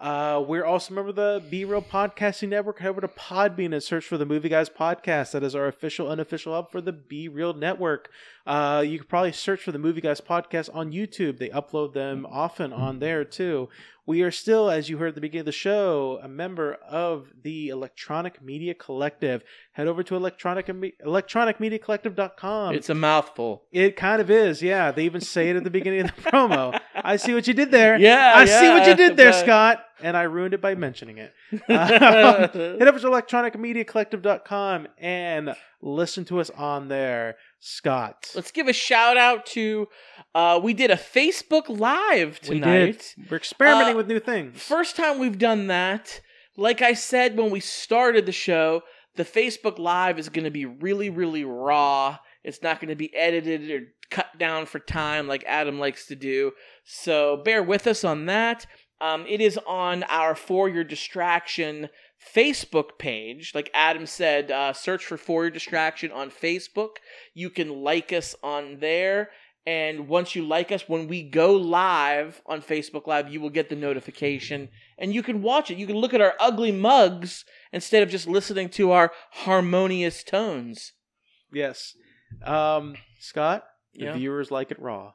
Uh, we're also a member of the Be Real Podcasting Network. Head over to Podbean and search for the Movie Guys Podcast. That is our official, unofficial hub for the Be Real Network. Uh, you can probably search for the Movie Guys Podcast on YouTube. They upload them often on there too. We are still, as you heard at the beginning of the show, a member of the Electronic Media Collective. Head over to electronic electronicmediacollective.com. It's a mouthful. it kind of is, yeah. They even say it at the beginning of the promo. (laughs) I see what you did there. Yeah, I see what you did there, Scott. And I ruined it by mentioning it. (laughs) Head over to electronicmediacollective.com and listen to us on there. Scott. Let's give a shout out to. Uh, we did a Facebook Live we tonight. did. We're experimenting Uh, with new things. First time we've done that. Like I said when we started the show, the Facebook Live is going to be really, really raw. It's not going to be edited or cut down for time like Adam likes to do. So bear with us on that. Um, it is on our For Your Distraction Facebook page. Like Adam said, uh, search for For Your Distraction on Facebook. You can like us on there. And once you like us, when we go live on Facebook Live, you will get the notification and you can watch it. You can look at our ugly mugs instead of just listening to our harmonious tones. Yes. Um, Scott, the Yeah. viewers like it raw.